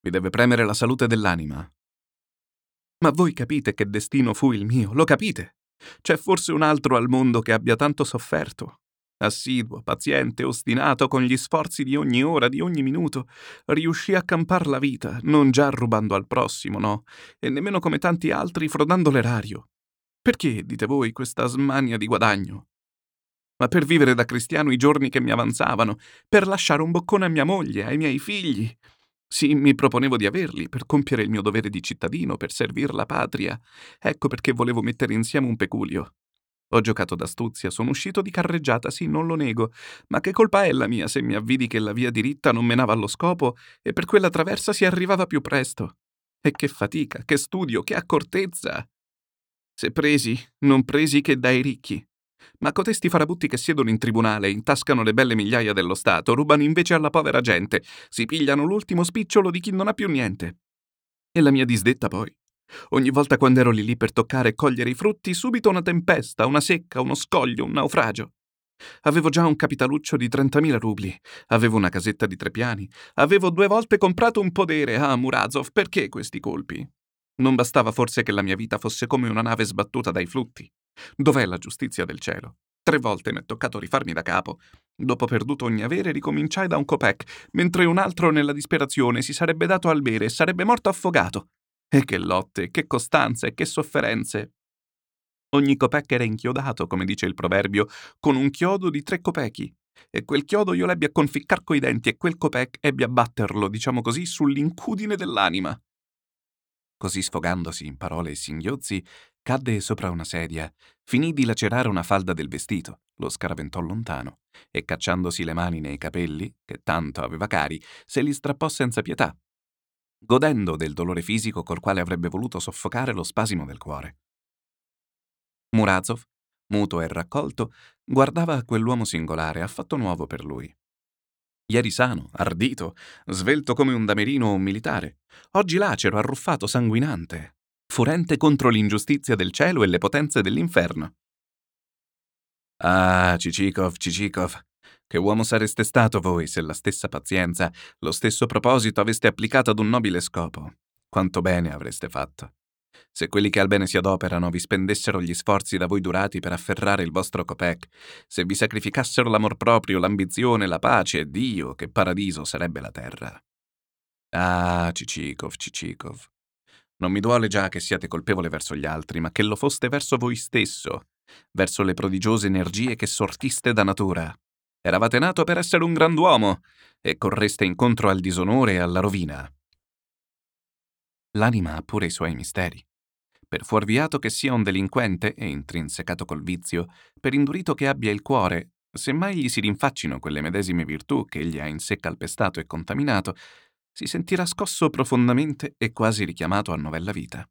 vi deve premere la salute dell'anima. Ma voi capite che destino fu il mio, lo capite? C'è forse un altro al mondo che abbia tanto sofferto? Assiduo, paziente, ostinato, con gli sforzi di ogni ora, di ogni minuto, riuscì a campar la vita, non già rubando al prossimo, no, e nemmeno come tanti altri frodando l'erario. Perché, dite voi, questa smania di guadagno? Ma per vivere da cristiano i giorni che mi avanzavano, per lasciare un boccone a mia moglie, ai miei figli, sì, mi proponevo di averli per compiere il mio dovere di cittadino, per servir la patria. Ecco perché volevo mettere insieme un peculio. Ho giocato d'astuzia, sono uscito di carreggiata, sì, non lo nego, ma che colpa è la mia se mi avvidi che la via diritta non menava allo scopo e per quella traversa si arrivava più presto? E che fatica, che studio, che accortezza! Se presi, non presi che dai ricchi. Ma cotesti farabutti che siedono in tribunale, intascano le belle migliaia dello Stato, rubano invece alla povera gente, si pigliano l'ultimo spicciolo di chi non ha più niente. E la mia disdetta poi. Ogni volta quando ero lì lì per toccare e cogliere i frutti, subito una tempesta, una secca, uno scoglio, un naufragio. Avevo già un capitaluccio di 30.000 rubli, avevo una casetta di tre piani, avevo due volte comprato un podere. Ah, Murazov, perché questi colpi? Non bastava forse che la mia vita fosse come una nave sbattuta dai flutti? Dov'è la giustizia del cielo? Tre volte mi è toccato rifarmi da capo. Dopo perduto ogni avere, ricominciai da un copec, mentre un altro nella disperazione si sarebbe dato al bere e sarebbe morto affogato. E che lotte, che costanze, che sofferenze. Ogni copec era inchiodato, come dice il proverbio, con un chiodo di tre copechi. E quel chiodo io l'ebbi a conficcar coi denti e quel copec ebbi a batterlo, diciamo così, sull'incudine dell'anima. Così sfogandosi in parole e singhiozzi, cadde sopra una sedia, finì di lacerare una falda del vestito, lo scaraventò lontano e cacciandosi le mani nei capelli, che tanto aveva cari, se li strappò senza pietà, godendo del dolore fisico col quale avrebbe voluto soffocare lo spasimo del cuore. Murazov, muto e raccolto, guardava quell'uomo singolare, affatto nuovo per lui. Ieri sano, ardito, svelto come un damerino o un militare. Oggi lacero, arruffato, sanguinante, furente contro l'ingiustizia del cielo e le potenze dell'inferno. Ah, Cicikov, Cicikov, che uomo sareste stato voi se la stessa pazienza, lo stesso proposito aveste applicato ad un nobile scopo. Quanto bene avreste fatto. Se quelli che al bene si adoperano vi spendessero gli sforzi da voi durati per afferrare il vostro copec, se vi sacrificassero l'amor proprio, l'ambizione, la pace Dio, che paradiso sarebbe la terra. Ah, Cicikov, Cicikov. Non mi duole già che siate colpevole verso gli altri, ma che lo foste verso voi stesso, verso le prodigiose energie che sortiste da natura. Eravate nato per essere un grand'uomo e correste incontro al disonore e alla rovina. L'anima ha pure i suoi misteri. Per fuorviato che sia un delinquente e intrinsecato col vizio, per indurito che abbia il cuore, se mai gli si rinfaccino quelle medesime virtù che egli ha in sé calpestato e contaminato, si sentirà scosso profondamente e quasi richiamato a novella vita.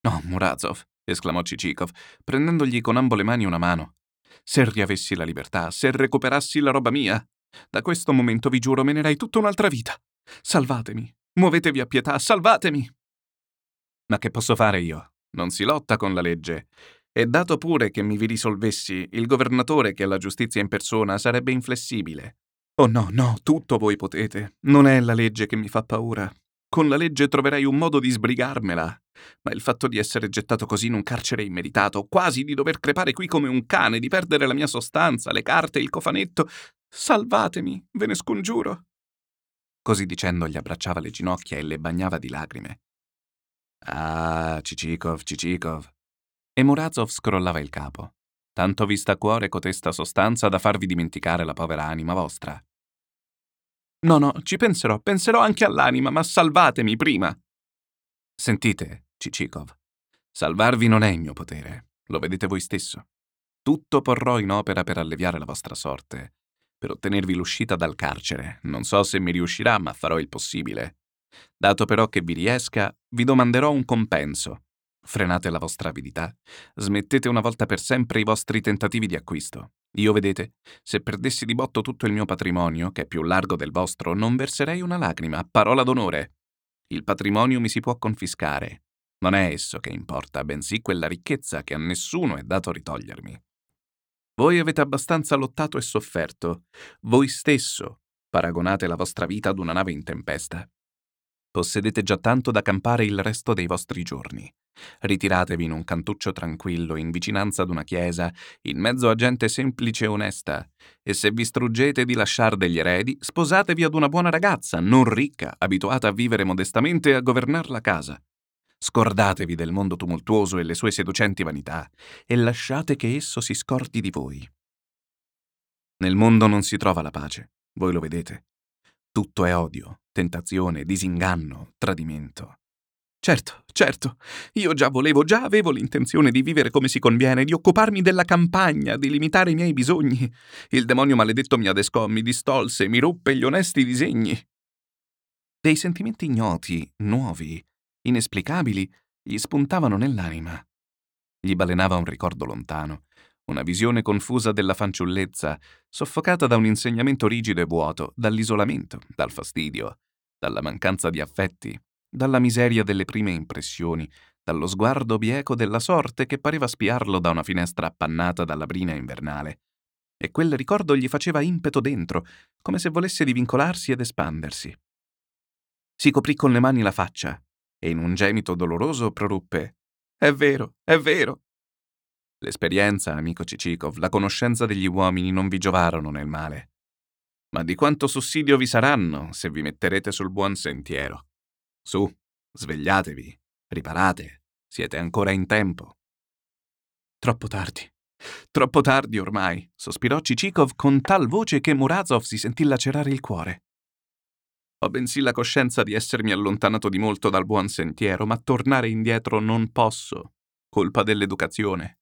No, Murazov, esclamò Cicikov, prendendogli con ambo le mani una mano. Se riavessi la libertà, se recuperassi la roba mia, da questo momento vi giuro menerei tutta un'altra vita. Salvatemi, Muovetevi a pietà, salvatemi! Ma che posso fare io? Non si lotta con la legge. E dato pure che mi vi risolvessi, il governatore che ha la giustizia in persona sarebbe inflessibile. Oh no, no, tutto voi potete. Non è la legge che mi fa paura. Con la legge troverei un modo di sbrigarmela. Ma il fatto di essere gettato così in un carcere immeritato, quasi di dover crepare qui come un cane, di perdere la mia sostanza, le carte, il cofanetto. Salvatemi, ve ne scongiuro. Così dicendo gli abbracciava le ginocchia e le bagnava di lacrime. Ah, Cicikov, Cicikov. E Murazov scrollava il capo. Tanto vi sta a cuore cotesta sostanza da farvi dimenticare la povera anima vostra. No, no, ci penserò, penserò anche all'anima, ma salvatemi prima. Sentite, Cicikov, salvarvi non è il mio potere, lo vedete voi stesso. Tutto porrò in opera per alleviare la vostra sorte, per ottenervi l'uscita dal carcere. Non so se mi riuscirà, ma farò il possibile. Dato però che vi riesca, vi domanderò un compenso. Frenate la vostra avidità, smettete una volta per sempre i vostri tentativi di acquisto. Io, vedete, se perdessi di botto tutto il mio patrimonio, che è più largo del vostro, non verserei una lacrima, parola d'onore. Il patrimonio mi si può confiscare. Non è esso che importa, bensì quella ricchezza che a nessuno è dato ritogliermi. Voi avete abbastanza lottato e sofferto. Voi stesso paragonate la vostra vita ad una nave in tempesta. Possedete già tanto da campare il resto dei vostri giorni. Ritiratevi in un cantuccio tranquillo, in vicinanza ad una chiesa, in mezzo a gente semplice e onesta, e se vi struggete di lasciar degli eredi, sposatevi ad una buona ragazza, non ricca, abituata a vivere modestamente e a governar la casa. Scordatevi del mondo tumultuoso e le sue seducenti vanità, e lasciate che esso si scordi di voi. Nel mondo non si trova la pace, voi lo vedete. Tutto è odio, tentazione, disinganno, tradimento. Certo, certo, io già volevo, già avevo l'intenzione di vivere come si conviene, di occuparmi della campagna, di limitare i miei bisogni. Il demonio maledetto mi adescò, mi distolse, mi ruppe gli onesti disegni. Dei sentimenti ignoti, nuovi, inesplicabili, gli spuntavano nell'anima. Gli balenava un ricordo lontano, una visione confusa della fanciullezza, soffocata da un insegnamento rigido e vuoto, dall'isolamento, dal fastidio, dalla mancanza di affetti, dalla miseria delle prime impressioni, dallo sguardo bieco della sorte che pareva spiarlo da una finestra appannata dalla brina invernale. E quel ricordo gli faceva impeto dentro, come se volesse divincolarsi ed espandersi. Si coprì con le mani la faccia e in un gemito doloroso proruppe È vero, è vero. L'esperienza, amico Cicikov, la conoscenza degli uomini non vi giovarono nel male. Ma di quanto sussidio vi saranno se vi metterete sul buon sentiero. Su, svegliatevi, riparate, siete ancora in tempo. Troppo tardi. Troppo tardi ormai, sospirò Cicikov con tal voce che Murazov si sentì lacerare il cuore. Ho bensì la coscienza di essermi allontanato di molto dal buon sentiero, ma tornare indietro non posso, colpa dell'educazione.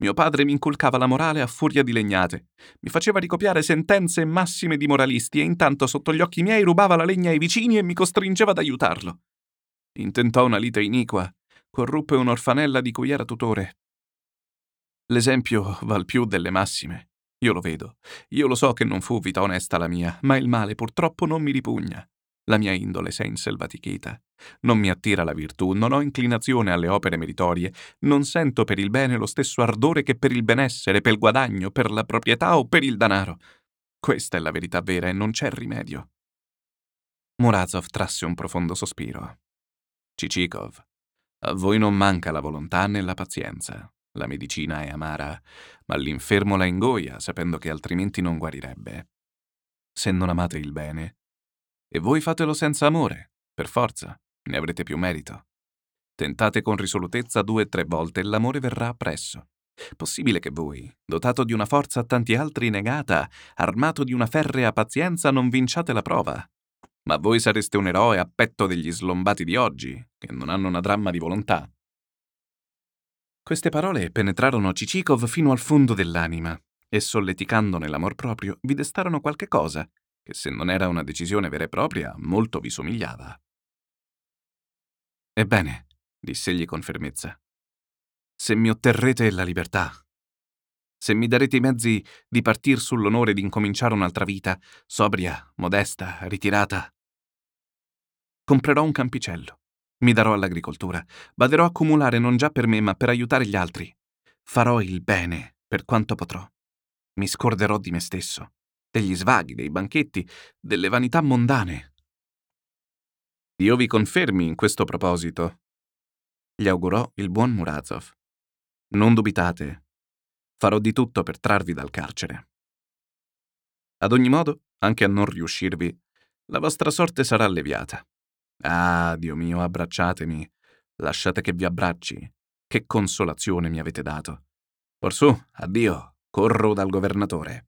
Mio padre mi inculcava la morale a furia di legnate, mi faceva ricopiare sentenze massime di moralisti e intanto sotto gli occhi miei rubava la legna ai vicini e mi costringeva ad aiutarlo. Intentò una lite iniqua, corruppe un'orfanella di cui era tutore. L'esempio val più delle massime. Io lo vedo. Io lo so che non fu vita onesta la mia, ma il male purtroppo non mi ripugna. La mia indole s'è inselvatichita. Non mi attira la virtù, non ho inclinazione alle opere meritorie, non sento per il bene lo stesso ardore che per il benessere, per il guadagno, per la proprietà o per il danaro. Questa è la verità vera e non c'è rimedio. Murazov trasse un profondo sospiro. Cicikov, a voi non manca la volontà né la pazienza. La medicina è amara, ma l'infermo la ingoia, sapendo che altrimenti non guarirebbe. Se non amate il bene, e voi fatelo senza amore, per forza, ne avrete più merito. Tentate con risolutezza due o tre volte e l'amore verrà appresso. Possibile che voi, dotato di una forza a tanti altri negata, armato di una ferrea pazienza, non vinciate la prova. Ma voi sareste un eroe a petto degli slombati di oggi, che non hanno una dramma di volontà. Queste parole penetrarono Cicikov fino al fondo dell'anima e, solleticando nell'amor proprio, vi destarono qualche cosa che se non era una decisione vera e propria, molto vi somigliava. Ebbene, diss'egli con fermezza, se mi otterrete la libertà, se mi darete i mezzi di partir sull'onore di incominciare un'altra vita, sobria, modesta, ritirata, comprerò un campicello, mi darò all'agricoltura, baderò a accumulare non già per me ma per aiutare gli altri, farò il bene per quanto potrò, mi scorderò di me stesso, degli svaghi, dei banchetti, delle vanità mondane. Dio vi confermi in questo proposito, gli augurò il buon Murazov. Non dubitate, farò di tutto per trarvi dal carcere. Ad ogni modo, anche a non riuscirvi, la vostra sorte sarà alleviata. Ah, Dio mio, abbracciatemi, lasciate che vi abbracci. Che consolazione mi avete dato. Orsù, addio, corro dal governatore.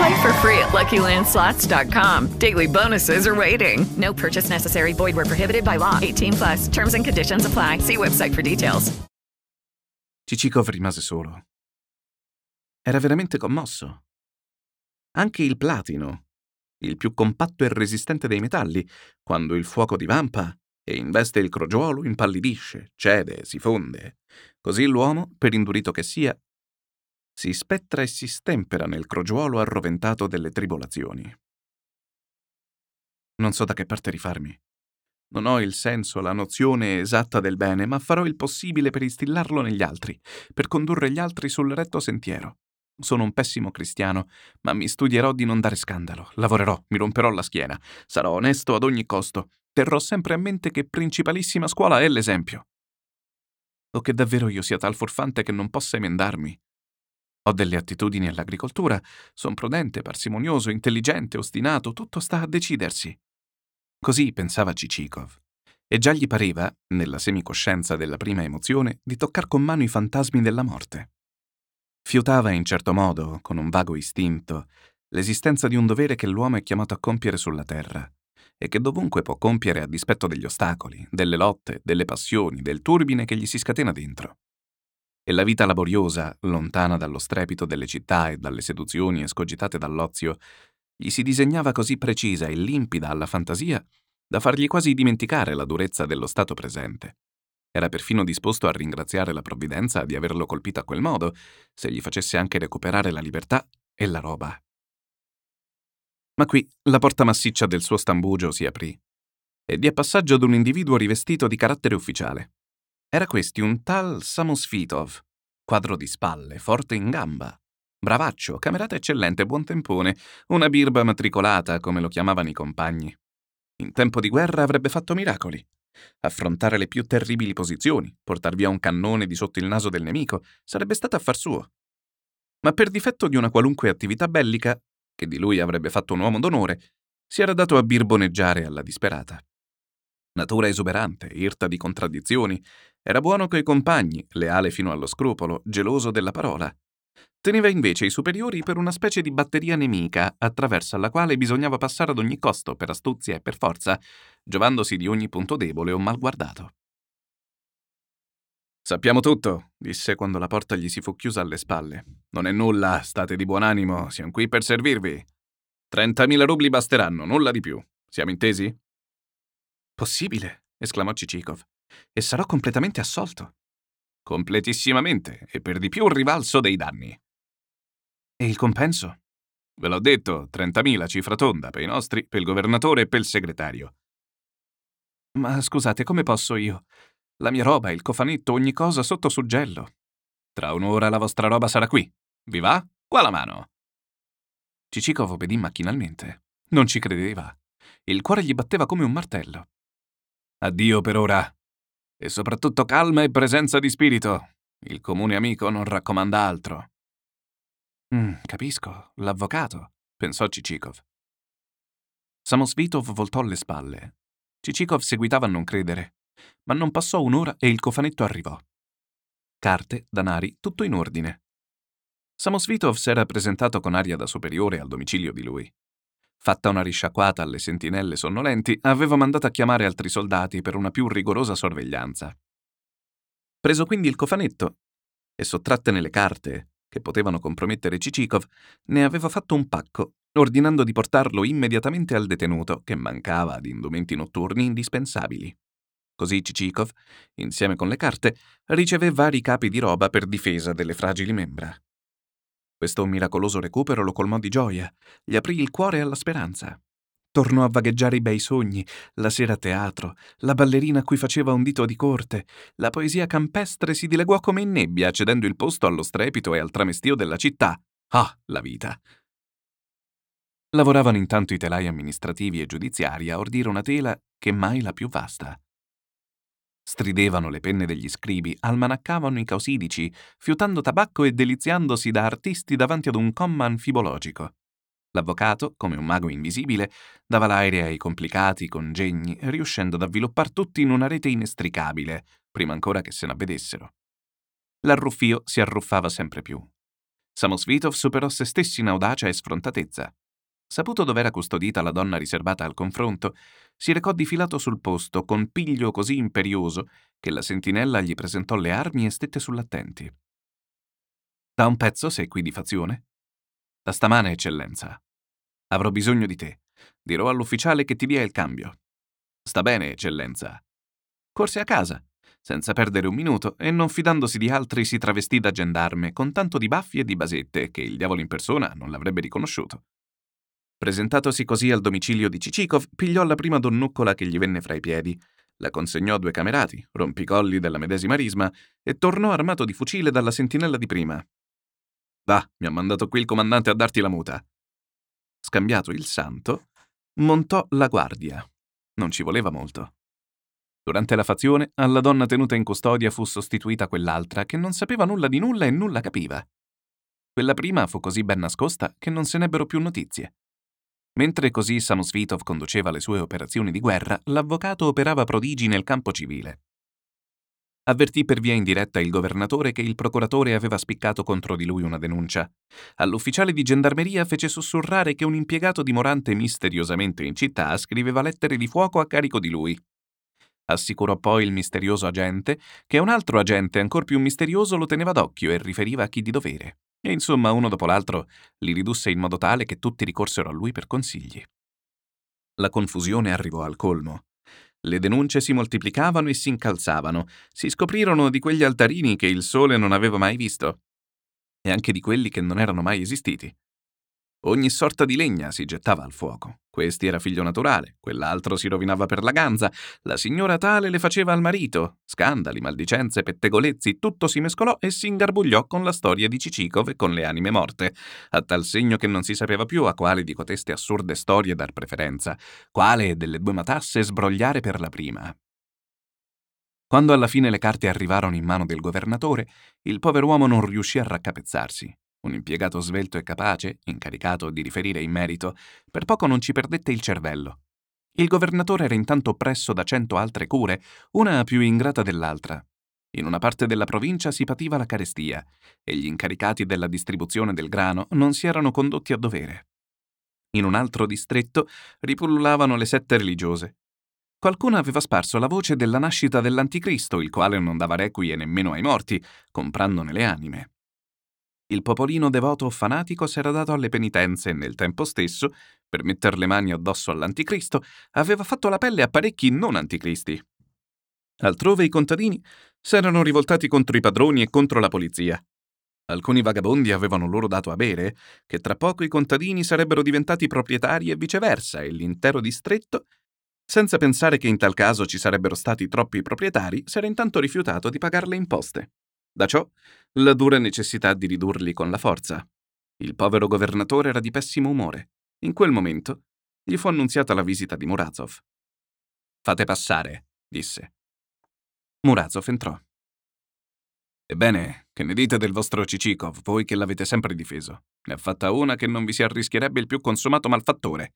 Play for free at LuckyLandSlots.com. Daily bonuses are waiting. No purchase necessary. Void were prohibited by law. 18 plus. Terms and conditions apply. See website for details. Chichikov rimase solo. Era veramente commosso. Anche il platino, il più compatto e resistente dei metalli, quando il fuoco divampa e investe il crogiolo, impallidisce, cede, si fonde. Così l'uomo, per indurito che sia, si spettra e si stempera nel crogiuolo arroventato delle tribolazioni. Non so da che parte rifarmi. Non ho il senso, la nozione esatta del bene, ma farò il possibile per instillarlo negli altri, per condurre gli altri sul retto sentiero. Sono un pessimo cristiano, ma mi studierò di non dare scandalo, lavorerò, mi romperò la schiena, sarò onesto ad ogni costo, terrò sempre a mente che principalissima scuola è l'esempio. O che davvero io sia tal furfante che non possa emendarmi. Ho delle attitudini all'agricoltura, son prudente, parsimonioso, intelligente, ostinato, tutto sta a decidersi. Così pensava Cicikov. E già gli pareva, nella semicoscienza della prima emozione, di toccar con mano i fantasmi della morte. Fiutava in certo modo, con un vago istinto, l'esistenza di un dovere che l'uomo è chiamato a compiere sulla terra e che dovunque può compiere a dispetto degli ostacoli, delle lotte, delle passioni, del turbine che gli si scatena dentro. E la vita laboriosa, lontana dallo strepito delle città e dalle seduzioni escogitate dall'ozio, gli si disegnava così precisa e limpida alla fantasia da fargli quasi dimenticare la durezza dello stato presente. Era perfino disposto a ringraziare la provvidenza di averlo colpito a quel modo, se gli facesse anche recuperare la libertà e la roba. Ma qui la porta massiccia del suo stambugio si aprì e diè passaggio ad un individuo rivestito di carattere ufficiale. Era questi un tal Samosvitov, quadro di spalle, forte in gamba, bravaccio, camerata eccellente, buon tempone, una birba matricolata, come lo chiamavano i compagni. In tempo di guerra avrebbe fatto miracoli. Affrontare le più terribili posizioni, portar via un cannone di sotto il naso del nemico, sarebbe stato affar suo. Ma per difetto di una qualunque attività bellica, che di lui avrebbe fatto un uomo d'onore, si era dato a birboneggiare alla disperata. Natura esuberante, irta di contraddizioni, era buono coi compagni, leale fino allo scrupolo, geloso della parola. Teneva invece i superiori per una specie di batteria nemica attraverso la quale bisognava passare ad ogni costo, per astuzia e per forza, giovandosi di ogni punto debole o mal guardato. Sappiamo tutto, disse quando la porta gli si fu chiusa alle spalle. Non è nulla, state di buon animo, siamo qui per servirvi. Trentamila rubli basteranno, nulla di più. Siamo intesi? Possibile, esclamò Cicikov. E sarò completamente assolto. Completissimamente, e per di più un rivalso dei danni. E il compenso? Ve l'ho detto, 30.000 cifra tonda per i nostri, per il governatore e per il segretario. Ma scusate, come posso io? La mia roba, il cofanetto, ogni cosa sotto suggello. Tra un'ora la vostra roba sarà qui. Vi va? Qua la mano. Cicikov obbedì macchinalmente. Non ci credeva. Il cuore gli batteva come un martello. Addio per ora. E soprattutto calma e presenza di spirito. Il comune amico non raccomanda altro. Mm, capisco, l'avvocato, pensò Cicikov. Samosvitov voltò le spalle. Cicikov seguitava a non credere, ma non passò un'ora e il cofanetto arrivò. Carte, danari, tutto in ordine. Samosvitov s'era presentato con aria da superiore al domicilio di lui. Fatta una risciacquata alle sentinelle sonnolenti, aveva mandato a chiamare altri soldati per una più rigorosa sorveglianza. Preso quindi il cofanetto e sottrattene le carte che potevano compromettere Cicikov, ne aveva fatto un pacco, ordinando di portarlo immediatamente al detenuto, che mancava di indumenti notturni indispensabili. Così Cicikov, insieme con le carte, riceve vari capi di roba per difesa delle fragili membra. Questo miracoloso recupero lo colmò di gioia, gli aprì il cuore alla speranza. Tornò a vagheggiare i bei sogni, la sera a teatro, la ballerina a cui faceva un dito di corte, la poesia campestre si dileguò come in nebbia, cedendo il posto allo strepito e al tramestio della città. Ah, la vita! Lavoravano intanto i telai amministrativi e giudiziari a ordire una tela che mai la più vasta. Stridevano le penne degli scribi, almanaccavano i causidici, fiutando tabacco e deliziandosi da artisti davanti ad un comma anfibologico. L'avvocato, come un mago invisibile, dava l'aire ai complicati congegni, riuscendo ad avviluppar tutti in una rete inestricabile, prima ancora che se n'avvedessero. L'arruffio si arruffava sempre più. Samosvitov superò se stesso in audacia e sfrontatezza. Saputo dov'era custodita la donna riservata al confronto, si recò difilato sul posto con piglio così imperioso che la sentinella gli presentò le armi e stette sull'attenti. Da un pezzo sei qui di fazione? Da stamane, eccellenza. Avrò bisogno di te. Dirò all'ufficiale che ti dia il cambio. Sta bene, eccellenza. Corse a casa, senza perdere un minuto e non fidandosi di altri si travestì da gendarme con tanto di baffi e di basette che il diavolo in persona non l'avrebbe riconosciuto. Presentatosi così al domicilio di Cicikov, pigliò la prima donnuccola che gli venne fra i piedi, la consegnò a due camerati, rompicolli della medesima risma, e tornò armato di fucile dalla sentinella di prima. Va, mi ha mandato qui il comandante a darti la muta. Scambiato il santo, montò la guardia. Non ci voleva molto. Durante la fazione, alla donna tenuta in custodia fu sostituita quell'altra che non sapeva nulla di nulla e nulla capiva. Quella prima fu così ben nascosta che non se n'ebbero più notizie. Mentre così Samosvitov conduceva le sue operazioni di guerra, l'avvocato operava prodigi nel campo civile. Avvertì per via indiretta il governatore che il procuratore aveva spiccato contro di lui una denuncia. All'ufficiale di gendarmeria fece sussurrare che un impiegato dimorante misteriosamente in città scriveva lettere di fuoco a carico di lui. Assicurò poi il misterioso agente che un altro agente ancor più misterioso lo teneva d'occhio e riferiva a chi di dovere. E insomma, uno dopo l'altro, li ridusse in modo tale che tutti ricorsero a lui per consigli. La confusione arrivò al colmo. Le denunce si moltiplicavano e si incalzavano. Si scoprirono di quegli altarini che il sole non aveva mai visto. E anche di quelli che non erano mai esistiti. Ogni sorta di legna si gettava al fuoco. Questi era figlio naturale, quell'altro si rovinava per la ganza, la signora tale le faceva al marito. Scandali, maldicenze, pettegolezzi, tutto si mescolò e si ingarbugliò con la storia di Cicikov e con le anime morte, a tal segno che non si sapeva più a quale di coteste assurde storie dar preferenza, quale delle due matasse sbrogliare per la prima. Quando alla fine le carte arrivarono in mano del governatore, il pover'uomo non riuscì a raccapezzarsi. Un impiegato svelto e capace, incaricato di riferire in merito, per poco non ci perdette il cervello. Il governatore era intanto oppresso da cento altre cure, una più ingrata dell'altra. In una parte della provincia si pativa la carestia e gli incaricati della distribuzione del grano non si erano condotti a dovere. In un altro distretto ripullulavano le sette religiose. Qualcuno aveva sparso la voce della nascita dell'anticristo, il quale non dava requie nemmeno ai morti, comprandone le anime. Il popolino devoto o fanatico s'era dato alle penitenze e nel tempo stesso, per metter le mani addosso all'anticristo, aveva fatto la pelle a parecchi non anticristi. Altrove i contadini s'erano rivoltati contro i padroni e contro la polizia. Alcuni vagabondi avevano loro dato a bere che tra poco i contadini sarebbero diventati proprietari e viceversa, e l'intero distretto, senza pensare che in tal caso ci sarebbero stati troppi proprietari, s'era intanto rifiutato di pagare le imposte. Da ciò la dura necessità di ridurli con la forza. Il povero governatore era di pessimo umore. In quel momento gli fu annunziata la visita di Murazov. Fate passare, disse. Murazov entrò. Ebbene, che ne dite del vostro Cicikov, voi che l'avete sempre difeso? Ne ha fatta una che non vi si arrischierebbe il più consumato malfattore.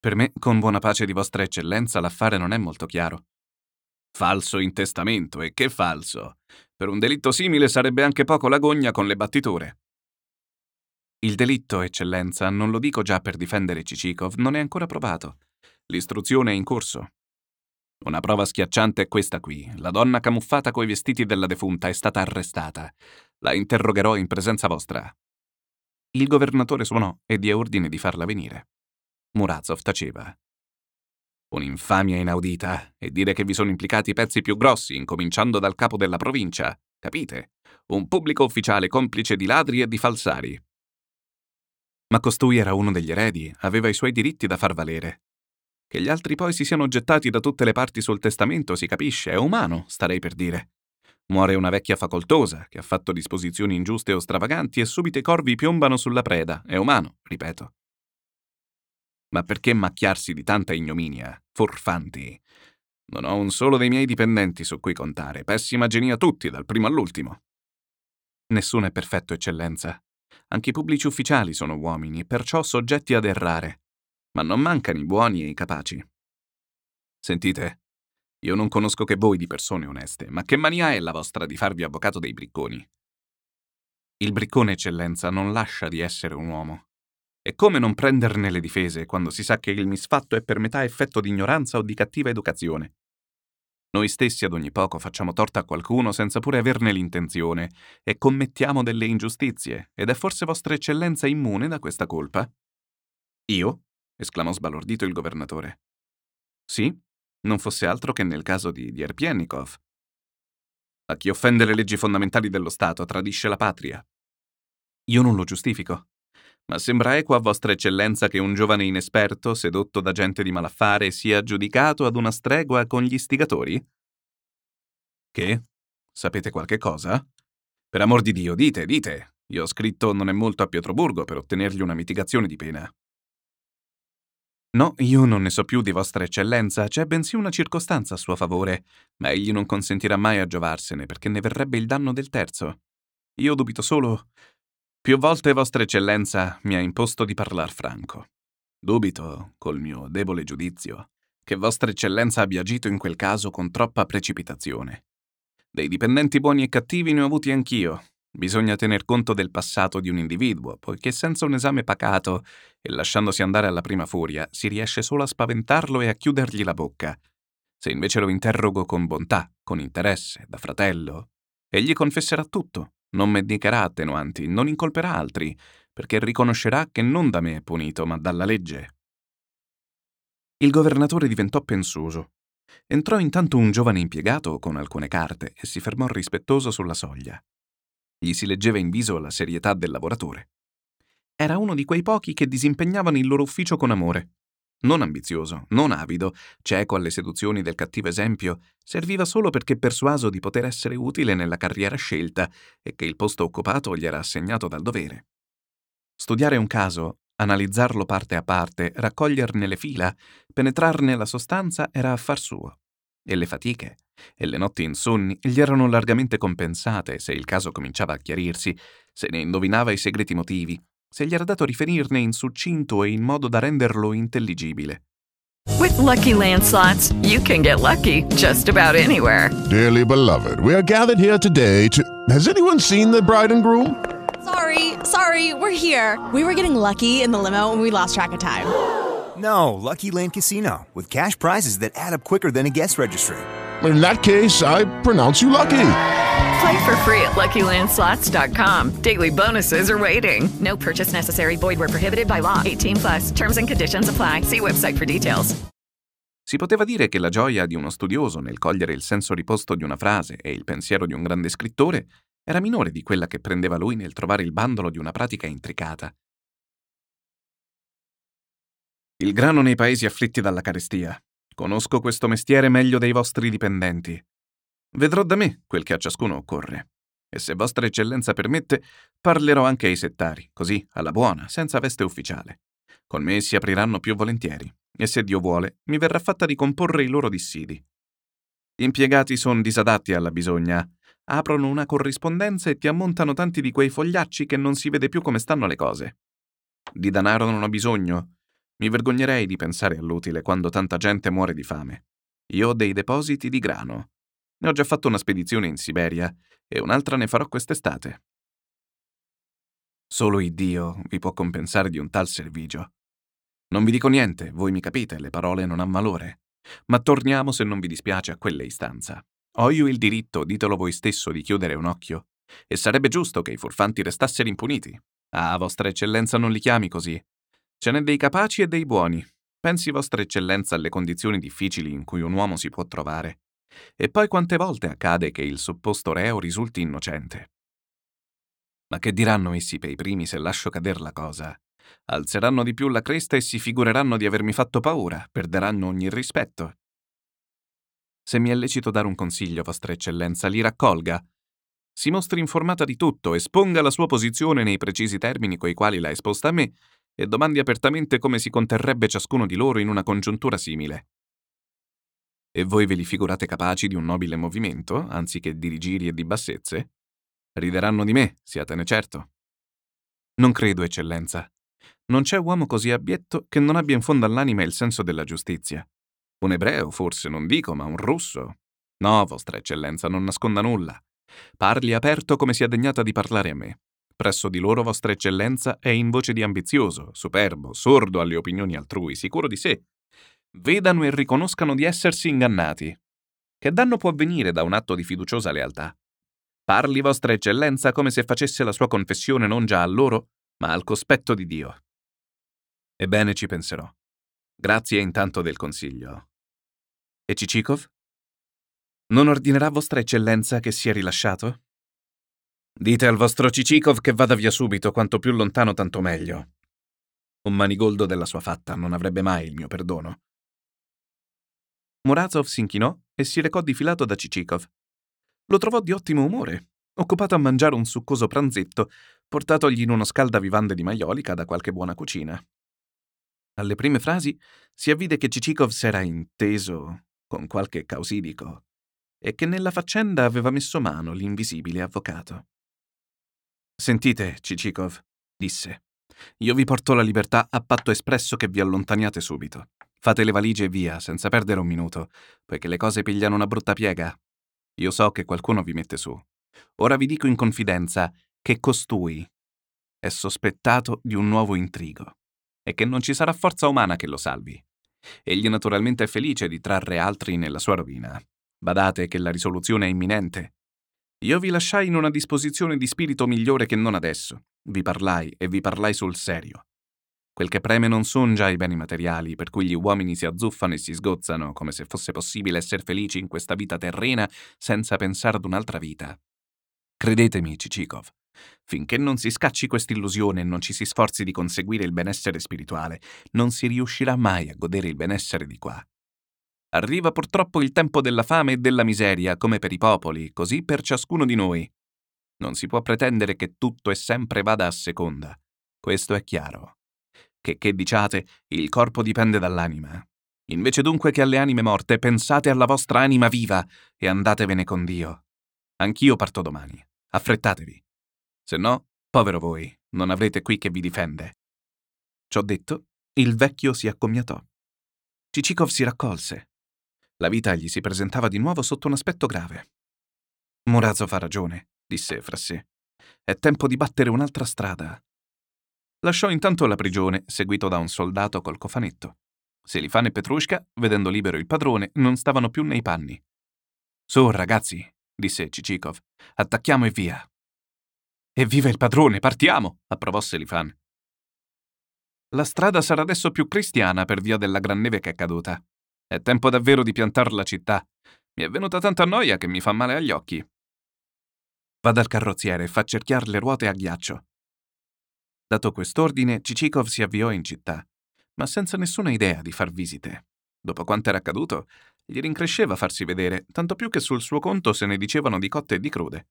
Per me, con buona pace di vostra eccellenza, l'affare non è molto chiaro. Falso in testamento, e che falso! Per un delitto simile sarebbe anche poco l'agonia con le battiture. Il delitto, eccellenza, non lo dico già per difendere Cicikov, non è ancora provato. L'istruzione è in corso. Una prova schiacciante è questa qui. La donna camuffata coi vestiti della defunta è stata arrestata. La interrogherò in presenza vostra. Il governatore suonò e diè ordine di farla venire. Murazov taceva. Un'infamia inaudita, e dire che vi sono implicati i pezzi più grossi, incominciando dal capo della provincia. Capite? Un pubblico ufficiale complice di ladri e di falsari. Ma costui era uno degli eredi, aveva i suoi diritti da far valere. Che gli altri poi si siano gettati da tutte le parti sul testamento si capisce, è umano, starei per dire. Muore una vecchia facoltosa che ha fatto disposizioni ingiuste o stravaganti e subito i corvi piombano sulla preda, è umano, ripeto. Ma perché macchiarsi di tanta ignominia? Forfanti. Non ho un solo dei miei dipendenti su cui contare, pessima genia tutti, dal primo all'ultimo. Nessuno è perfetto, eccellenza. Anche i pubblici ufficiali sono uomini e perciò soggetti ad errare. Ma non mancano i buoni e i capaci. Sentite, io non conosco che voi di persone oneste, ma che mania è la vostra di farvi avvocato dei bricconi? Il briccone, eccellenza, non lascia di essere un uomo. E come non prenderne le difese quando si sa che il misfatto è per metà effetto di ignoranza o di cattiva educazione? Noi stessi ad ogni poco facciamo torta a qualcuno senza pure averne l'intenzione e commettiamo delle ingiustizie, ed è forse vostra eccellenza immune da questa colpa? Io? esclamò sbalordito il governatore. Sì, non fosse altro che nel caso di Dierpiennikov. A chi offende le leggi fondamentali dello Stato tradisce la patria. Io non lo giustifico, ma sembra equo a vostra eccellenza che un giovane inesperto, sedotto da gente di malaffare, sia giudicato ad una stregua con gli istigatori? Che? Sapete qualche cosa? Per amor di Dio, dite, dite. Io ho scritto non è molto a Pietroburgo per ottenergli una mitigazione di pena. No, io non ne so più di vostra eccellenza, c'è bensì una circostanza a suo favore, ma egli non consentirà mai a giovarsene perché ne verrebbe il danno del terzo. Io dubito solo. Più volte vostra eccellenza mi ha imposto di parlar franco. Dubito, col mio debole giudizio, che vostra eccellenza abbia agito in quel caso con troppa precipitazione. Dei dipendenti buoni e cattivi ne ho avuti anch'io, Bisogna tener conto del passato di un individuo, poiché senza un esame pacato e lasciandosi andare alla prima furia si riesce solo a spaventarlo e a chiudergli la bocca. Se invece lo interrogo con bontà, con interesse, da fratello, egli confesserà tutto, non mendicherà attenuanti, non incolperà altri, perché riconoscerà che non da me è punito, ma dalla legge. Il governatore diventò pensoso. Entrò intanto un giovane impiegato con alcune carte e si fermò rispettoso sulla soglia. Gli si leggeva in viso la serietà del lavoratore. Era uno di quei pochi che disimpegnavano il loro ufficio con amore. Non ambizioso, non avido, cieco alle seduzioni del cattivo esempio, serviva solo perché persuaso di poter essere utile nella carriera scelta e che il posto occupato gli era assegnato dal dovere. Studiare un caso, analizzarlo parte a parte, raccoglierne le fila, penetrarne la sostanza era affar suo. E le fatiche, e le notti insonni gli erano largamente compensate se il caso cominciava a chiarirsi, se ne indovinava i segreti motivi, se gli era dato riferirne in succinto e in modo da renderlo intelligibile. With lucky landslots, you can get lucky just about anywhere. Dearly beloved, we are gathered here today to. Has anyone seen the bride and groom? Sorry, sorry, we're here. We were getting lucky in the limo and we lost track of time. No, Lucky Land Casino, with cash prizes that add up quicker than a guest registry in that case, I pronounce you lucky. Play for free at LuckyLandSlots.com. Daily bonuses are waiting. No purchase necessary. Void were prohibited by law. 18 plus. Terms and conditions apply. See website for details. Si poteva dire che la gioia di uno studioso nel cogliere il senso riposto di una frase e il pensiero di un grande scrittore era minore di quella che prendeva lui nel trovare il bandolo di una pratica intricata. Il grano nei paesi afflitti dalla carestia, Conosco questo mestiere meglio dei vostri dipendenti. Vedrò da me quel che a ciascuno occorre. E se vostra eccellenza permette, parlerò anche ai settari, così, alla buona, senza veste ufficiale. Con me si apriranno più volentieri, e se Dio vuole, mi verrà fatta ricomporre i loro dissidi. Gli impiegati sono disadatti alla bisogna, aprono una corrispondenza e ti ammontano tanti di quei fogliacci che non si vede più come stanno le cose. Di danaro non ho bisogno, mi vergognerei di pensare all'utile quando tanta gente muore di fame. Io ho dei depositi di grano. Ne ho già fatto una spedizione in Siberia e un'altra ne farò quest'estate. Solo Iddio vi può compensare di un tal servigio. Non vi dico niente, voi mi capite, le parole non han valore. Ma torniamo, se non vi dispiace, a quella istanza. Ho io il diritto, ditelo voi stesso, di chiudere un occhio. E sarebbe giusto che i furfanti restassero impuniti. Ah, vostra eccellenza non li chiami così. Ce n'è dei capaci e dei buoni. Pensi vostra eccellenza alle condizioni difficili in cui un uomo si può trovare. E poi quante volte accade che il supposto reo risulti innocente. Ma che diranno essi per i primi se lascio cader la cosa? Alzeranno di più la cresta e si figureranno di avermi fatto paura, perderanno ogni rispetto. Se mi è lecito dare un consiglio, vostra eccellenza, li raccolga. Si mostri informata di tutto, esponga la sua posizione nei precisi termini coi quali l'ha esposta a me e domandi apertamente come si conterrebbe ciascuno di loro in una congiuntura simile. E voi ve li figurate capaci di un nobile movimento, anziché di rigiri e di bassezze? Rideranno di me, siatene certo. Non credo, eccellenza. Non c'è uomo così abietto che non abbia in fondo all'anima il senso della giustizia. Un ebreo, forse, non dico, ma un russo. No, vostra eccellenza, non nasconda nulla. Parli aperto come sia degnata di parlare a me. Presso di loro vostra eccellenza è in voce di ambizioso, superbo, sordo alle opinioni altrui, sicuro di sé. Vedano e riconoscano di essersi ingannati. Che danno può venire da un atto di fiduciosa lealtà? Parli vostra eccellenza come se facesse la sua confessione non già a loro, ma al cospetto di Dio. Ebbene ci penserò. Grazie intanto del consiglio. E Cicikov? Non ordinerà vostra eccellenza che sia rilasciato? Dite al vostro Cicikov che vada via subito, quanto più lontano tanto meglio. Un manigoldo della sua fatta non avrebbe mai il mio perdono. Murazov si inchinò e si recò difilato da Cicikov. Lo trovò di ottimo umore, occupato a mangiare un succoso pranzetto portatogli in uno scaldavivande di maiolica da qualche buona cucina. Alle prime frasi si avvide che Cicikov s'era inteso con qualche causidico e che nella faccenda aveva messo mano l'invisibile avvocato. Sentite, Cicikov, disse, io vi porto la libertà a patto espresso che vi allontaniate subito. Fate le valigie e via, senza perdere un minuto, poiché le cose pigliano una brutta piega. Io so che qualcuno vi mette su. Ora vi dico in confidenza che costui è sospettato di un nuovo intrigo e che non ci sarà forza umana che lo salvi. Egli naturalmente è felice di trarre altri nella sua rovina. Badate che la risoluzione è imminente. Io vi lasciai in una disposizione di spirito migliore che non adesso. Vi parlai e vi parlai sul serio. Quel che preme non son già i beni materiali, per cui gli uomini si azzuffano e si sgozzano, come se fosse possibile essere felici in questa vita terrena senza pensare ad un'altra vita. Credetemi, Cicikov, finché non si scacci quest'illusione e non ci si sforzi di conseguire il benessere spirituale, non si riuscirà mai a godere il benessere di qua. Arriva purtroppo il tempo della fame e della miseria, come per i popoli, così per ciascuno di noi. Non si può pretendere che tutto e sempre vada a seconda. Questo è chiaro. Che che diciate, il corpo dipende dall'anima. Invece dunque che alle anime morte, pensate alla vostra anima viva e andatevene con Dio. Anch'io parto domani. Affrettatevi. Se no, povero voi, non avrete qui che vi difende. Ciò detto, il vecchio si accomiatò. Cicikov si raccolse. La vita gli si presentava di nuovo sotto un aspetto grave. Murazov ha ragione, disse fra sé. È tempo di battere un'altra strada. Lasciò intanto la prigione, seguito da un soldato col cofanetto. Selifan e Petrushka, vedendo libero il padrone, non stavano più nei panni. Su, ragazzi, disse Cicikov, attacchiamo e via. Evviva il padrone, partiamo! approvò Selifan. La strada sarà adesso più cristiana per via della gran neve che è caduta. È tempo davvero di piantar la città. Mi è venuta tanta noia che mi fa male agli occhi. Vada al carrozziere e fa cerchiare le ruote a ghiaccio. Dato quest'ordine, Cicikov si avviò in città, ma senza nessuna idea di far visite. Dopo quanto era accaduto, gli rincresceva farsi vedere, tanto più che sul suo conto se ne dicevano di cotte e di crude.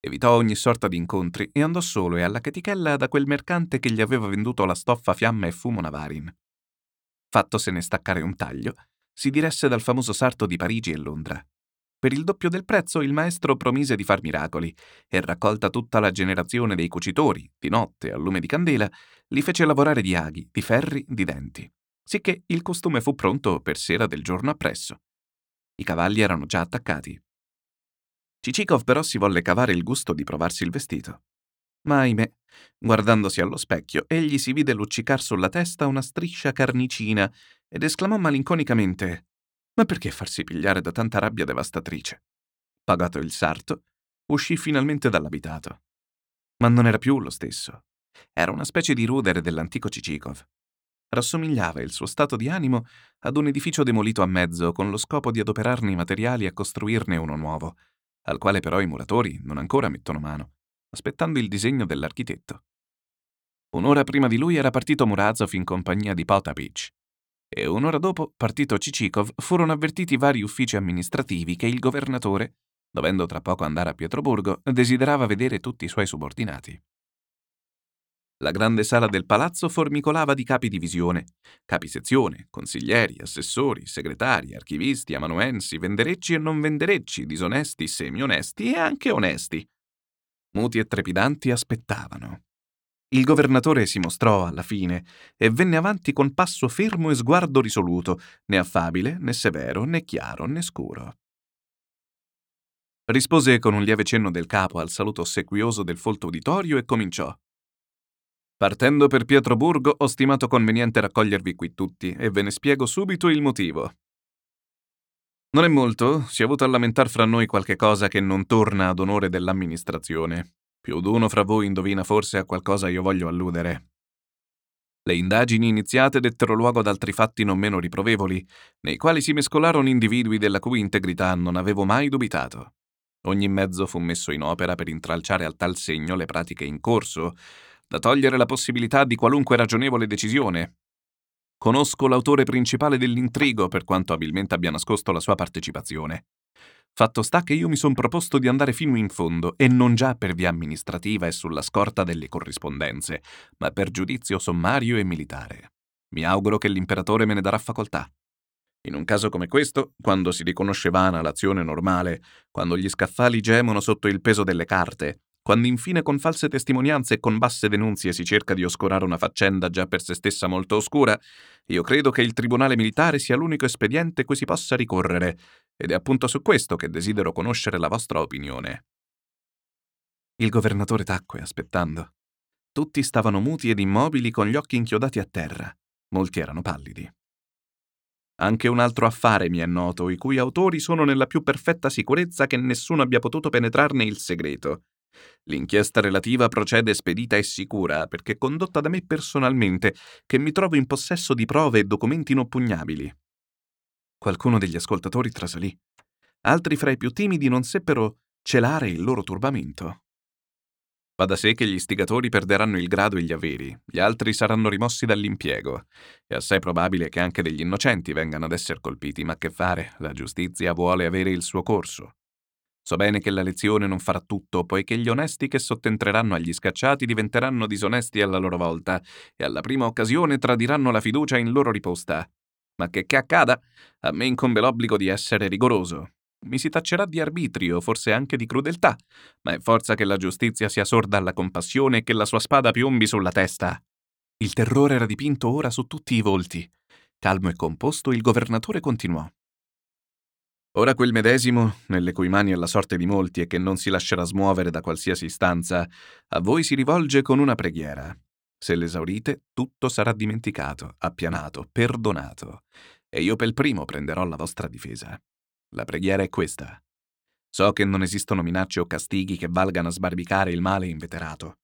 Evitò ogni sorta di incontri e andò solo e alla chetichella da quel mercante che gli aveva venduto la stoffa fiamma e fumo Navarin. Fattosene staccare un taglio, si diresse dal famoso sarto di Parigi e Londra. Per il doppio del prezzo il maestro promise di far miracoli e, raccolta tutta la generazione dei cucitori, di notte, a lume di candela, li fece lavorare di aghi, di ferri, di denti, sicché il costume fu pronto per sera del giorno appresso. I cavalli erano già attaccati. Cicikov però si volle cavare il gusto di provarsi il vestito. Ma ahimè, guardandosi allo specchio, egli si vide luccicar sulla testa una striscia carnicina ed esclamò malinconicamente ma perché farsi pigliare da tanta rabbia devastatrice? Pagato il sarto, uscì finalmente dall'abitato. Ma non era più lo stesso. Era una specie di rudere dell'antico Cicikov. Rassomigliava il suo stato di animo ad un edificio demolito a mezzo con lo scopo di adoperarne i materiali e costruirne uno nuovo, al quale però i muratori non ancora mettono mano, aspettando il disegno dell'architetto. Un'ora prima di lui era partito Murazov in compagnia di Potapich, e un'ora dopo, partito Cicikov, furono avvertiti vari uffici amministrativi che il governatore, dovendo tra poco andare a Pietroburgo, desiderava vedere tutti i suoi subordinati. La grande sala del palazzo formicolava di capi divisione, capi sezione, consiglieri, assessori, segretari, archivisti, amanuensi, venderecci e non venderecci, disonesti, semi-onesti e anche onesti. Muti e trepidanti aspettavano. Il governatore si mostrò alla fine e venne avanti con passo fermo e sguardo risoluto, né affabile, né severo, né chiaro, né scuro. Rispose con un lieve cenno del capo al saluto ossequioso del folto uditorio e cominciò. Partendo per Pietroburgo, ho stimato conveniente raccogliervi qui tutti e ve ne spiego subito il motivo. Non è molto, si è avuto a lamentar fra noi qualche cosa che non torna ad onore dell'amministrazione. Più d'uno fra voi indovina forse a qualcosa io voglio alludere. Le indagini iniziate dettero luogo ad altri fatti non meno riprovevoli, nei quali si mescolarono individui della cui integrità non avevo mai dubitato. Ogni mezzo fu messo in opera per intralciare al tal segno le pratiche in corso, da togliere la possibilità di qualunque ragionevole decisione. Conosco l'autore principale dell'intrigo per quanto abilmente abbia nascosto la sua partecipazione. Fatto sta che io mi son proposto di andare fino in fondo e non già per via amministrativa e sulla scorta delle corrispondenze, ma per giudizio sommario e militare. Mi auguro che l'imperatore me ne darà facoltà. In un caso come questo, quando si riconosce vana l'azione normale, quando gli scaffali gemono sotto il peso delle carte, quando infine con false testimonianze e con basse denunzie si cerca di oscurare una faccenda già per se stessa molto oscura, io credo che il tribunale militare sia l'unico espediente cui si possa ricorrere, ed è appunto su questo che desidero conoscere la vostra opinione. Il governatore tacque, aspettando. Tutti stavano muti ed immobili con gli occhi inchiodati a terra. Molti erano pallidi. Anche un altro affare mi è noto, i cui autori sono nella più perfetta sicurezza che nessuno abbia potuto penetrarne il segreto. L'inchiesta relativa procede spedita e sicura perché condotta da me personalmente, che mi trovo in possesso di prove e documenti inoppugnabili. Qualcuno degli ascoltatori trasalì. Altri fra i più timidi non seppero celare il loro turbamento. Va da sé che gli istigatori perderanno il grado e gli averi, gli altri saranno rimossi dall'impiego. È assai probabile che anche degli innocenti vengano ad essere colpiti, ma che fare? La giustizia vuole avere il suo corso. So bene che la lezione non farà tutto, poiché gli onesti che sottentreranno agli scacciati diventeranno disonesti alla loro volta e alla prima occasione tradiranno la fiducia in loro riposta. Ma che che accada, a me incombe l'obbligo di essere rigoroso. Mi si taccerà di arbitrio, forse anche di crudeltà, ma è forza che la giustizia sia sorda alla compassione e che la sua spada piombi sulla testa. Il terrore era dipinto ora su tutti i volti. Calmo e composto, il governatore continuò. Ora quel medesimo, nelle cui mani è la sorte di molti e che non si lascerà smuovere da qualsiasi istanza, a voi si rivolge con una preghiera. Se l'esaurite, tutto sarà dimenticato, appianato, perdonato, e io per primo prenderò la vostra difesa. La preghiera è questa. So che non esistono minacce o castighi che valgano a sbarbicare il male inveterato.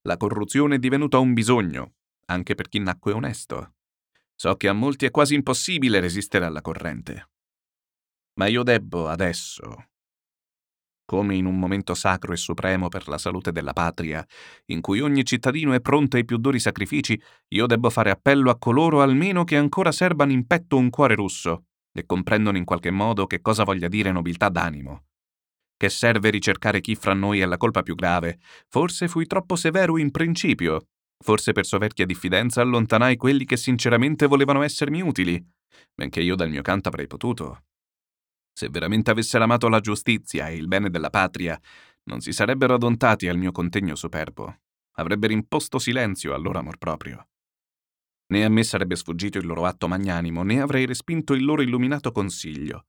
La corruzione è divenuta un bisogno, anche per chi nacque onesto. So che a molti è quasi impossibile resistere alla corrente. Ma io debbo adesso, come in un momento sacro e supremo per la salute della patria, in cui ogni cittadino è pronto ai più duri sacrifici, io debbo fare appello a coloro almeno che ancora serbano in petto un cuore russo e comprendono in qualche modo che cosa voglia dire nobiltà d'animo. Che serve ricercare chi fra noi è la colpa più grave? Forse fui troppo severo in principio. Forse per soverchia diffidenza allontanai quelli che sinceramente volevano essermi utili, benché io dal mio canto avrei potuto, se veramente avessero amato la giustizia e il bene della patria, non si sarebbero adontati al mio contegno superbo. Avrebbero imposto silenzio al loro amor proprio. Né a me sarebbe sfuggito il loro atto magnanimo, né avrei respinto il loro illuminato consiglio.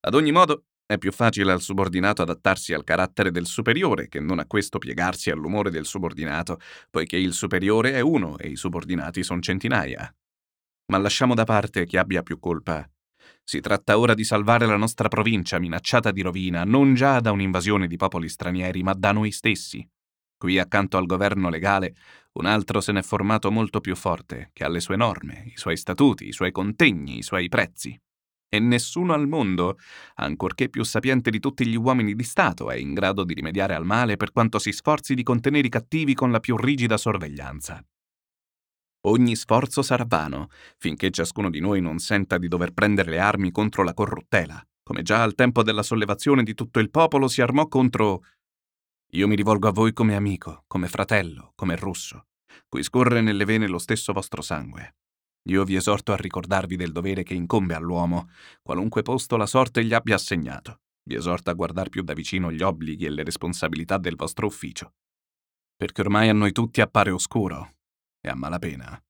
Ad ogni modo, è più facile al subordinato adattarsi al carattere del superiore che non a questo piegarsi all'umore del subordinato, poiché il superiore è uno e i subordinati sono centinaia. Ma lasciamo da parte chi abbia più colpa si tratta ora di salvare la nostra provincia minacciata di rovina non già da un'invasione di popoli stranieri, ma da noi stessi. Qui accanto al governo legale, un altro se n'è formato molto più forte, che ha le sue norme, i suoi statuti, i suoi contegni, i suoi prezzi. E nessuno al mondo, ancorché più sapiente di tutti gli uomini di Stato, è in grado di rimediare al male per quanto si sforzi di contenere i cattivi con la più rigida sorveglianza. Ogni sforzo sarà vano, finché ciascuno di noi non senta di dover prendere le armi contro la corruttela, come già al tempo della sollevazione di tutto il popolo si armò contro... Io mi rivolgo a voi come amico, come fratello, come russo. cui scorre nelle vene lo stesso vostro sangue. Io vi esorto a ricordarvi del dovere che incombe all'uomo, qualunque posto la sorte gli abbia assegnato. Vi esorto a guardare più da vicino gli obblighi e le responsabilità del vostro ufficio. Perché ormai a noi tutti appare oscuro, e a malapena